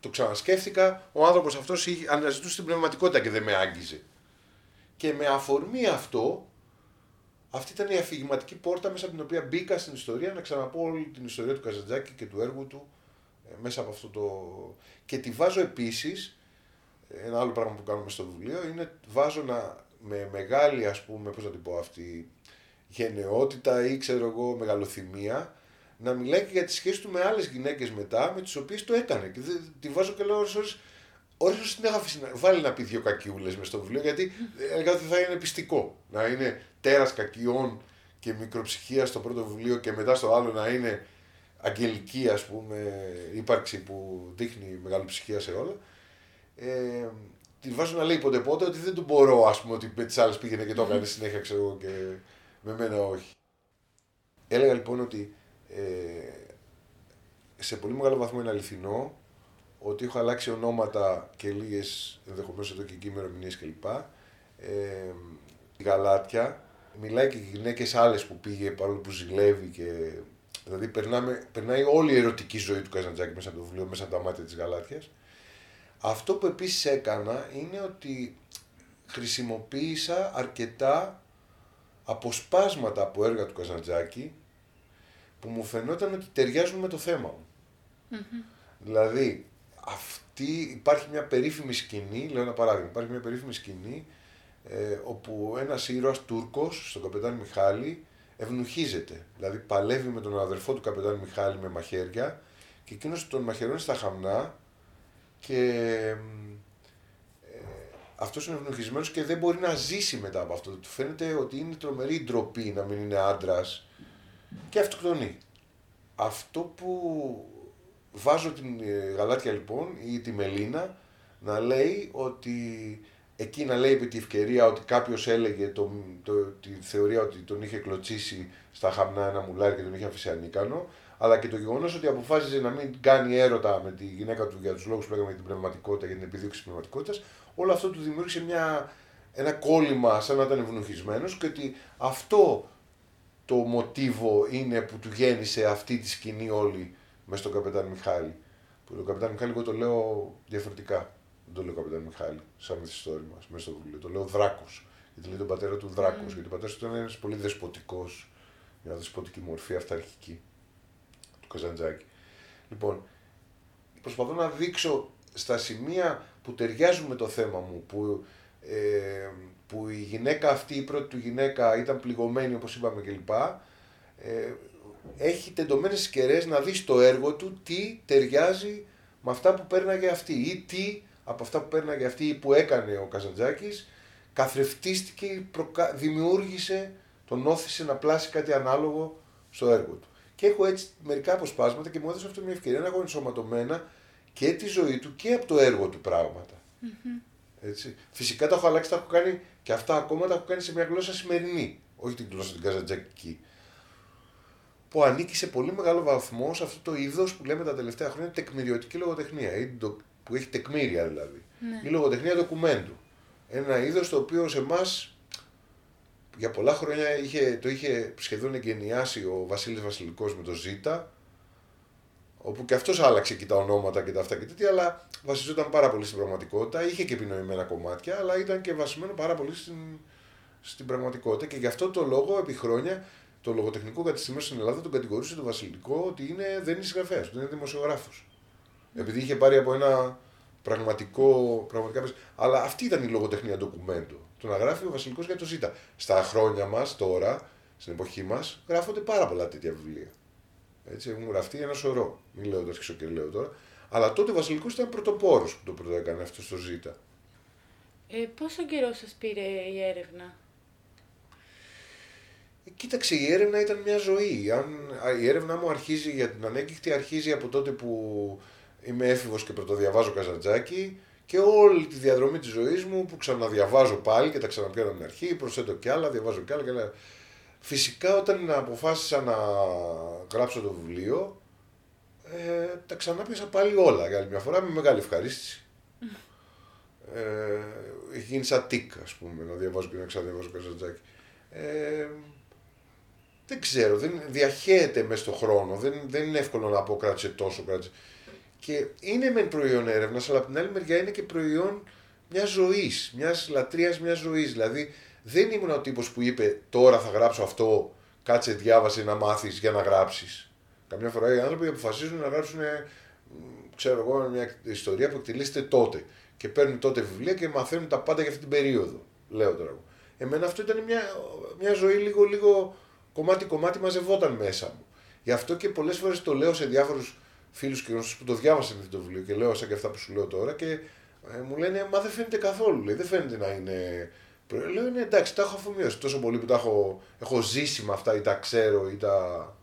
το ξανασκέφτηκα. Ο άνθρωπος αυτός αναζητούσε την πνευματικότητα και δεν με άγγιζε. Και με αφορμή αυτό, αυτή ήταν η αφηγηματική πόρτα μέσα από την οποία μπήκα στην ιστορία να ξαναπώ όλη την ιστορία του Καζαντζάκη και του έργου του ε, μέσα από αυτό το. Και τη βάζω επίσης ένα άλλο πράγμα που κάνουμε στο βιβλίο είναι βάζω να, με μεγάλη ας πούμε, πώς να την πω αυτή, γενναιότητα ή ξέρω εγώ μεγαλοθυμία να μιλάει και για τη σχέση του με άλλες γυναίκες μετά με τις οποίες το έκανε και τη βάζω και λέω ώρες ώρες ώρες την έχω αφήσει να βάλει να πει δύο κακιούλες μες στο βιβλίο γιατί έλεγα ότι θα είναι πιστικό. Να είναι τέρας κακιών και μικροψυχία στο πρώτο βιβλίο και μετά στο άλλο να είναι αγγελική ας πούμε ύπαρξη που δείχνει μεγάλη ψυχία σε όλα. Ε, τη βάζω να λέει ποτέ πότε ότι δεν του μπορώ, ας πούμε, ότι με τις άλλες πήγαινε και το έκανε συνέχεια, ξέρω εγώ, και με μένα όχι. Έλεγα λοιπόν ότι ε, σε πολύ μεγάλο βαθμό είναι αληθινό ότι έχω αλλάξει ονόματα και λίγες ενδεχομένως εδώ και εκεί ημερομηνίες κλπ. Ε, η Γαλάτια μιλάει και για γυναίκες άλλες που πήγε παρόλο που ζηλεύει και. Δηλαδή περνάμε, περνάει όλη η ερωτική ζωή του Καζαντζάκη μέσα από το βιβλίο, μέσα από τα μάτια της Γαλάτιας. Αυτό που επίσης έκανα είναι ότι χρησιμοποίησα αρκετά αποσπάσματα από έργα του Καζαντζάκη που μου φαινόταν ότι ταιριάζουν με το θέμα μου. Δηλαδή, αυτή, υπάρχει μια περίφημη σκηνή, λέω ένα παράδειγμα, υπάρχει μια περίφημη σκηνή ε, όπου ένας ήρωας Τούρκος στον καπετάν Μιχάλη ευνουχίζεται. Δηλαδή παλεύει με τον αδερφό του καπετάν Μιχάλη με μαχαίρια και εκείνος τον μαχαιρώνει στα χαμνά και ε, αυτός είναι ευνοχισμένος και δεν μπορεί να ζήσει μετά από αυτό. Του φαίνεται ότι είναι τρομερή ντροπή να μην είναι άντρας και αυτοκτονεί. Αυτό που βάζω την ε, Γαλάτια λοιπόν ή τη Μελίνα να λέει ότι εκεί να λέει επί τη ευκαιρία ότι κάποιος έλεγε το, το, τη θεωρία ότι τον είχε κλωτσίσει στα χαμνά ένα μουλάρι και τον είχε αφήσει ανίκανο, αλλά και το γεγονός ότι αποφάσιζε να μην κάνει έρωτα με τη γυναίκα του για τους λόγους που λέγαμε για την πνευματικότητα, για την επιδίωξη της πνευματικότητας, όλο αυτό του δημιούργησε μια, ένα κόλλημα σαν να ήταν ευνοχισμένος και ότι αυτό το μοτίβο είναι που του γέννησε αυτή τη σκηνή όλη με στον καπετάν Μιχάλη. Που τον καπετάν Μιχάλη εγώ το λέω διαφορετικά. Δεν το λέω καπετάν Μιχάλη, σαν μυθιστόρημα μα, μέσα στο βιβλίο. Το λέω Δράκος. Γιατί λέει τον πατέρα του Δράκος. Mm. Γιατί ο πατέρας του ήταν ένας πολύ δεσποτικός, μια δεσποτική μορφή αυταρχική του Καζαντζάκη. Λοιπόν, προσπαθώ να δείξω στα σημεία που ταιριάζουν με το θέμα μου, που, ε, που η γυναίκα αυτή, η πρώτη του γυναίκα ήταν πληγωμένη όπως είπαμε κλπ. Ε, έχει τεντωμένες κεραίες να δει στο έργο του τι ταιριάζει με αυτά που πέρναγε αυτή ή τι από αυτά που πέρναγε αυτή ή που έκανε ο Καζαντζάκης καθρεφτίστηκε, προκα... δημιούργησε, τον όθησε να πλάσει κάτι ανάλογο στο έργο του. Και έχω έτσι μερικά αποσπάσματα και μου έδωσε αυτό μια ευκαιρία να έχω ενσωματωμένα και τη ζωή του και από το έργο του πραγματα Έτσι. Φυσικά τα έχω αλλάξει, τα έχω κάνει και αυτά ακόμα τα έχω κάνει σε μια γλώσσα σημερινή, όχι την γλώσσα την καζαντζακική. Που ανήκει σε πολύ μεγάλο βαθμό σε αυτό το είδος που λέμε τα τελευταία χρόνια τεκμηριωτική λογοτεχνία, ή το, που έχει τεκμήρια δηλαδή. Ναι. Η λογοτεχνία ντοκουμέντου. Ένα είδος το οποίο σε εμάς για πολλά χρόνια είχε, το είχε σχεδόν εγκαινιάσει ο Βασίλης Βασιλικός με το Ζήτα, όπου και αυτός άλλαξε και τα ονόματα και τα αυτά και τέτοια, αλλά βασιζόταν πάρα πολύ στην πραγματικότητα, είχε και επινοημένα κομμάτια, αλλά ήταν και βασισμένο πάρα πολύ στην, στην πραγματικότητα και γι' αυτό το λόγο επί χρόνια το λογοτεχνικό κατεστημένο στην Ελλάδα τον κατηγορούσε το Βασιλικό ότι είναι, δεν είναι συγγραφέας, ότι είναι δημοσιογράφος. Επειδή είχε πάρει από ένα πραγματικό. Πραγματικά, αλλά αυτή ήταν η λογοτεχνία ντοκουμέντου. Το να γράφει ο Βασιλικός για το Ζήτα. Στα χρόνια μας τώρα, στην εποχή μας, γράφονται πάρα πολλά τέτοια βιβλία. Έτσι, έχουν γραφτεί ένα σωρό. Μην λέω το και λέω τώρα. Αλλά τότε ο Βασιλικός ήταν πρωτοπόρος που το πρώτο έκανε αυτό στο Ζήτα. Ε, πόσο καιρό σας πήρε η έρευνα, ε, Κοίταξε, η έρευνα ήταν μια ζωή. Αν, η έρευνα μου αρχίζει για την ανέγκυχτη, αρχίζει από τότε που είμαι έφηβος και πρωτοδιαβάζω Καζαντζάκη και όλη τη διαδρομή της ζωής μου που ξαναδιαβάζω πάλι και τα ξαναπιάνω από την αρχή, προσθέτω κι άλλα, διαβάζω κι άλλα και άλλα. Φυσικά όταν αποφάσισα να γράψω το βιβλίο, ε, τα ξανάπιασα πάλι όλα για άλλη μια φορά με μεγάλη ευχαρίστηση. Ε, έχει γίνει σαν τικ, ας πούμε, να διαβάζω και να ξαναδιαβάζω Καζαντζάκη. Ε, δεν ξέρω, δεν διαχέεται μέσα στον χρόνο. Δεν, δεν είναι εύκολο να πω κράτησε τόσο, κράτησε. Και είναι μεν προϊόν έρευνας, αλλά από την άλλη μεριά είναι και προϊόν μιας ζωής, μιας λατρείας μιας ζωής. Δηλαδή δεν ήμουν ο τύπος που είπε τώρα θα γράψω αυτό, κάτσε διάβασε να μάθεις για να γράψεις. Καμιά φορά οι άνθρωποι αποφασίζουν να γράψουν, ξέρω εγώ, μια ιστορία που εκτελήσεται τότε. Και παίρνουν τότε βιβλία και μαθαίνουν τα πάντα για αυτή την περίοδο. Λέω τώρα. Εμένα αυτό ήταν μια, μια ζωή λίγο, λίγο κομμάτι-κομμάτι μαζευόταν μέσα μου. Γι' αυτό και πολλές φορές το λέω σε διάφορους φίλους και γνωστού που το διάβασαν αυτό το βιβλίο και λέω σαν και αυτά που σου λέω τώρα και ε, μου λένε Μα δεν φαίνεται καθόλου. Λέει, δεν φαίνεται να είναι. Λέω είναι εντάξει, τα έχω αφομοιώσει τόσο πολύ που τα έχω, έχω ζήσει με αυτά ή τα ξέρω ή τα.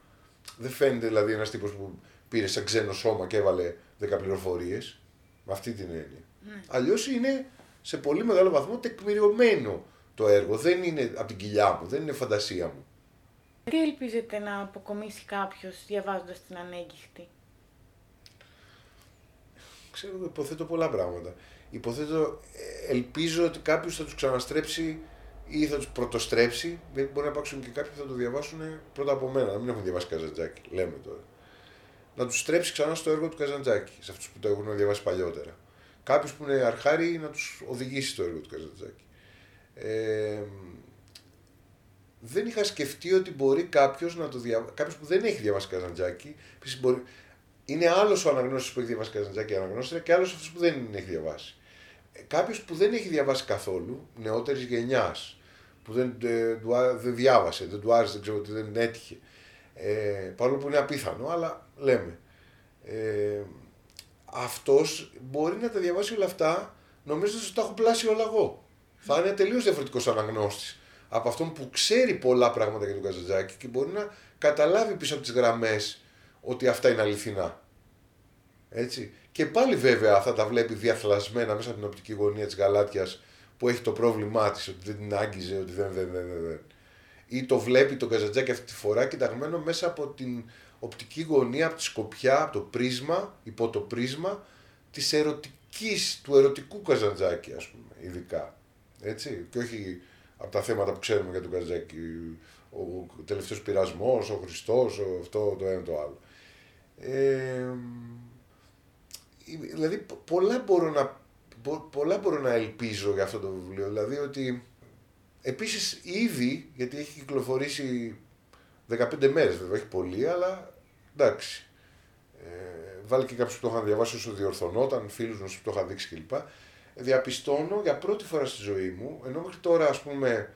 Δεν φαίνεται δηλαδή ένας τύπος που πήρε σαν ξένο σώμα και έβαλε 10 πληροφορίες. Με αυτή την έννοια. Mm. Αλλιώς είναι σε πολύ μεγάλο βαθμό τεκμηριωμένο το έργο. Δεν είναι από την κοιλιά μου, δεν είναι φαντασία μου. Τι ελπίζετε να αποκομίσει κάποιος διαβάζοντας την ανέγκυχτη ξέρω, υποθέτω πολλά πράγματα. Υποθέτω, ε, ελπίζω ότι κάποιος θα τους ξαναστρέψει ή θα τους πρωτοστρέψει. Δεν μπορεί να υπάρξουν και κάποιοι που θα το διαβάσουν πρώτα από μένα, να μην έχουν διαβάσει Καζαντζάκη, λέμε τώρα. Να τους στρέψει ξανά στο έργο του Καζαντζάκη, σε αυτούς που το έχουν διαβάσει παλιότερα. Κάποιου που είναι αρχάρι να τους οδηγήσει στο έργο του Καζαντζάκη. Ε, δεν είχα σκεφτεί ότι μπορεί κάποιος να το διαβάσει. Κάποιος που δεν έχει διαβάσει Καζαντζάκη, μπορεί, είναι άλλος ο αναγνώστης που έχει διαβάσει Καζαντζάκη αναγνώστρια και άλλος αυτός που δεν έχει διαβάσει. Ε, Κάποιος που δεν έχει διαβάσει καθόλου, νεότερης γενιάς, που δεν, ε, δεν διάβασε, δεν του άρεσε, δεν ξέρω ότι δεν έτυχε. Ε, παρόλο που είναι απίθανο, αλλά λέμε. Ε, αυτός μπορεί να τα διαβάσει όλα αυτά νομίζοντας ότι τα έχω πλάσει όλα εγώ. Θα είναι τελείως διαφορετικός αναγνώστης από αυτόν που ξέρει πολλά πράγματα για τον Καζαντζάκη και μπορεί να καταλάβει πίσω από τις γραμμές ότι αυτά είναι αληθινά. Έτσι. Και πάλι βέβαια θα τα βλέπει διαθλασμένα μέσα από την οπτική γωνία της Γαλάτιας που έχει το πρόβλημά της, ότι δεν την άγγιζε, ότι δεν, δεν, δεν, δεν. Ή το βλέπει τον Καζαντζάκη αυτή τη φορά κοιταγμένο μέσα από την οπτική γωνία, από τη σκοπιά, από το πρίσμα, υπό το πρίσμα της ερωτικής, του ερωτικού Καζαντζάκη ας πούμε, ειδικά. Έτσι, και όχι από τα θέματα που ξέρουμε για τον Καζαντζάκη, ο τελευταίος πειρασμός, ο Χριστός, αυτό, το ένα, το άλλο. Ε, δηλαδή πολλά μπορώ να, πολλά μπορώ να ελπίζω για αυτό το βιβλίο. Δηλαδή ότι επίσης ήδη, γιατί έχει κυκλοφορήσει 15 μέρες βέβαια, έχει πολύ, αλλά εντάξει. Ε, βάλει και κάποιους που το είχαν διαβάσει όσο διορθωνόταν, φίλους μου που το είχαν δείξει κλπ. Διαπιστώνω για πρώτη φορά στη ζωή μου, ενώ μέχρι τώρα ας πούμε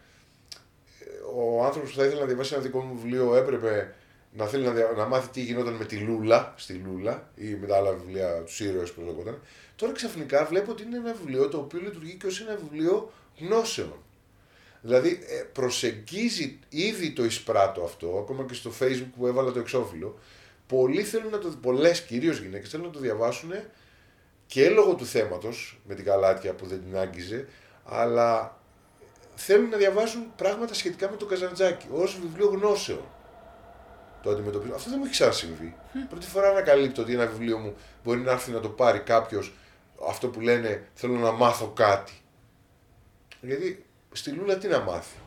ο άνθρωπος που θα ήθελε να διαβάσει ένα δικό μου βιβλίο έπρεπε να θέλει να, να μάθει τι γινόταν με τη Λούλα, στη Λούλα ή με τα άλλα βιβλία τους ήρωες που λεγόταν. Τώρα ξαφνικά βλέπω ότι είναι ένα βιβλίο το οποίο λειτουργεί και ως ένα βιβλίο γνώσεων. Δηλαδή ε, προσεγγίζει ήδη το εισπράττο αυτό, ακόμα και στο facebook που έβαλα το εξώφυλλο. Πολλοί θέλουν να το πολλές κυρίως γυναίκες θέλουν να το διαβάσουν και λόγω του θέματος με την καλάτια που δεν την άγγιζε, αλλά θέλουν να διαβάσουν πράγματα σχετικά με το Καζαντζάκι ως βιβλίο γνώσεων το αντιμετωπίζω. Αυτό δεν μου έχει ξανασυμβεί. Πρώτη φορά ανακαλύπτω ότι ένα βιβλίο μου μπορεί να έρθει να το πάρει κάποιος αυτό που λένε θέλω να μάθω κάτι. Γιατί στη Λούλα τι να μάθει;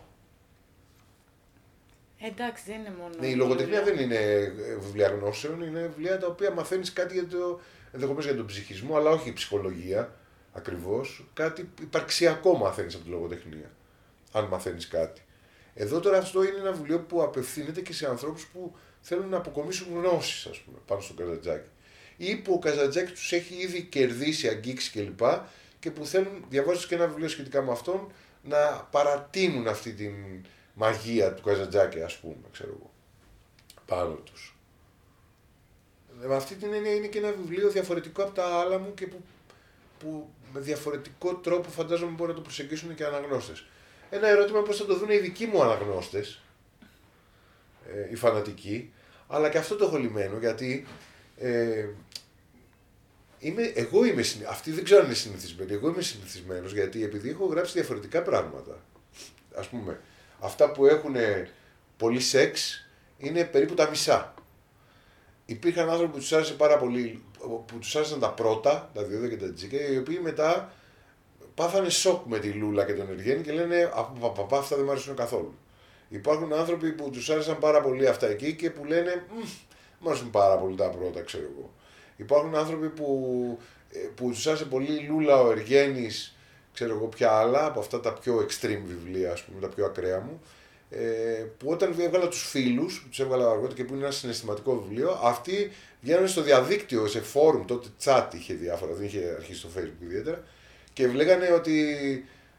Εντάξει, δεν είναι μόνο. Ναι, η λογοτεχνία δεν είναι ε, βιβλία γνώσεων, είναι βιβλία τα οποία μαθαίνεις κάτι για το, ενδεχομένως για τον ψυχισμό, αλλά όχι η ψυχολογία ακριβώς. Κάτι υπαρξιακό μαθαίνεις από τη λογοτεχνία. Αν μαθαίνεις κάτι. Εδώ τώρα αυτό είναι ένα βιβλίο που απευθύνεται και σε ανθρώπους που θέλουν να αποκομίσουν γνώσεις, ας πούμε, πάνω στο Καζατζάκι. Ή που ο Καζατζάκη τους έχει ήδη κερδίσει, αγγίξει κλπ. Και που θέλουν, διαβάζοντας και ένα βιβλίο σχετικά με αυτόν, να παρατείνουν αυτή τη μαγεία του Καζατζάκη, ας πούμε, ξέρω εγώ, πάνω τους. Ε, με αυτή την έννοια είναι και ένα βιβλίο διαφορετικό από τα άλλα μου και που, που με διαφορετικό τρόπο φαντάζομαι μπορεί να το προσεγγίσουν και αναγνώστες. Ένα ερώτημα πώς θα το δουν οι δικοί μου αναγνώστες, ε, οι φανατικοί, αλλά και αυτό το έχω λυμμένο γιατί ε, είμαι, εγώ είμαι Αυτοί δεν ξέρω αν είναι συνηθισμένοι. Εγώ είμαι συνηθισμένος γιατί επειδή έχω γράψει διαφορετικά πράγματα. Α πούμε, αυτά που έχουν πολύ σεξ είναι περίπου τα μισά. Υπήρχαν άνθρωποι που τους άρεσε πάρα πολύ, που τους άρεσαν τα πρώτα, τα δύο και τα τζίκα, οι οποίοι μετά πάθανε σοκ με τη Λούλα και τον Εργένη και λένε Παπαπαπα, αυτά δεν μου αρέσουν καθόλου. Υπάρχουν άνθρωποι που τους άρεσαν πάρα πολύ αυτά εκεί και που λένε Μου αρέσουν πάρα πολύ τα πρώτα, ξέρω εγώ. Υπάρχουν άνθρωποι που, ε, που τους άρεσε πολύ η Λούλα, ο Εργένη, ξέρω εγώ ποια άλλα, από αυτά τα πιο extreme βιβλία, ας πούμε, τα πιο ακραία μου. Ε, που όταν έβγαλα τους φίλους, που τους έβγαλα αργότερα και που είναι ένα συναισθηματικό βιβλίο, αυτοί βγαίνουν στο διαδίκτυο, σε φόρουμ, τότε chat είχε διάφορα, δεν είχε αρχίσει στο facebook ιδιαίτερα, και λέγανε ότι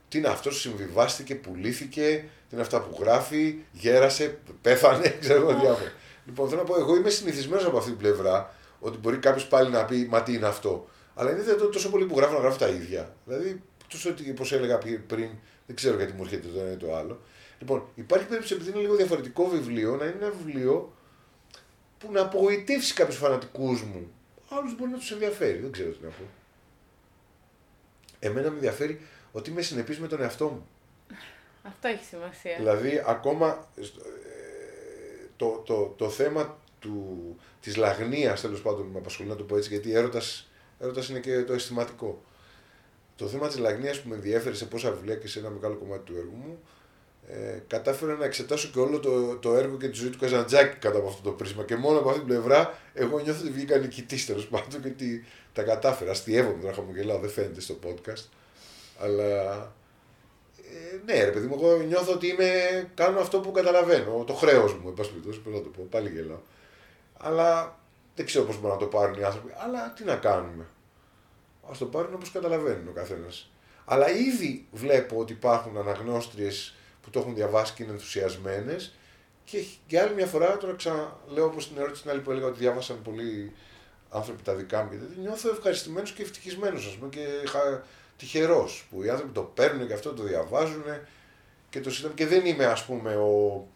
τι είναι αυτός, συμβιβάστηκε, πουλήθηκε, τι είναι αυτά που γράφει, γέρασε, πέθανε, (laughs) ξέρω εγώ διάφορα. Λοιπόν, θέλω να πω, εγώ είμαι συνηθισμένος από αυτή την πλευρά ότι μπορεί κάποιος πάλι να πει Μα τι είναι αυτό. Αλλά είναι δυνατόν τόσο πολύ που γράφω να γράφω τα ίδια. Δηλαδή, τόσο ότι όπως έλεγα πριν, δεν ξέρω γιατί μου έρχεται το ένα ή το άλλο. Λοιπόν, υπάρχει περίπτωση επειδή είναι λίγο διαφορετικό βιβλίο να είναι ένα βιβλίο που να απογοητεύσει κάποιους φανατικούς μου. Άλλους μπορεί να τους ενδιαφέρει, δεν ξέρω τι να πω. Εμένα με ενδιαφέρει ότι είμαι συνεπής με τον εαυτό μου. Αυτό έχει σημασία. Δηλαδή, ακόμα ε, το, το, το θέμα του, της λαγνίας, τέλος πάντων, με απασχολεί να το πω έτσι, γιατί έρωτας, έρωτας είναι και το αισθηματικό. Το θέμα της λαγνίας που με ενδιαφέρει σε πόσα βιβλία και σε ένα μεγάλο κομμάτι του έργου μου, ε, κατάφερα να εξετάσω και όλο το, το έργο και τη ζωή του Καζαντζάκη κατά από αυτό το πρίσμα. Και μόνο από αυτή την πλευρά, εγώ νιώθω ότι βγήκα νικητής τέλος πάντων γιατί τα κατάφερα. Αστειεύομαι τώρα, χαμογελάω, δεν φαίνεται στο podcast. Αλλά. Ε, ναι, ρε παιδί μου, εγώ νιώθω ότι είμαι, κάνω αυτό που καταλαβαίνω. Το χρέος μου, εν πάση περιπτώσει, να το πω. Πάλι γελάω. Αλλά δεν ξέρω πώς μπορούν να το πάρουν οι άνθρωποι. Αλλά τι να κάνουμε. Α το πάρουν όπως καταλαβαίνουν ο καθένας. Αλλά ήδη βλέπω ότι υπάρχουν αναγνώστριες που το έχουν διαβάσει και είναι ενθουσιασμένες. Και για άλλη μια φορά, τώρα ξαναλέω όπως την ερώτηση την άλλη που έλεγα ότι διάβασαν πολλοί άνθρωποι τα δικά μου και τέτοια, νιώθω ευχαριστημένος και ευτυχισμένος, ας πούμε, και τυχερός που οι άνθρωποι το παίρνουν και αυτό το διαβάζουν και το σύντομα και δεν είμαι ας πούμε ο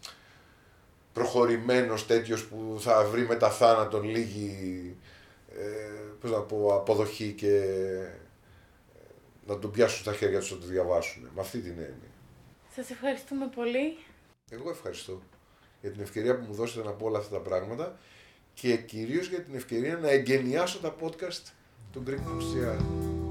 προχωρημένος τέτοιος που θα βρει μετά θάνατον λίγη ε, πώς να πω, αποδοχή και ε, να τον πιάσουν στα χέρια τους να το διαβάσουν. Με αυτή την έννοια. Σας ευχαριστούμε πολύ. Εγώ ευχαριστώ για την ευκαιρία που μου δώσετε να πω όλα αυτά τα πράγματα και κυρίως για την ευκαιρία να εγκαινιάσω τα podcast του Greek Books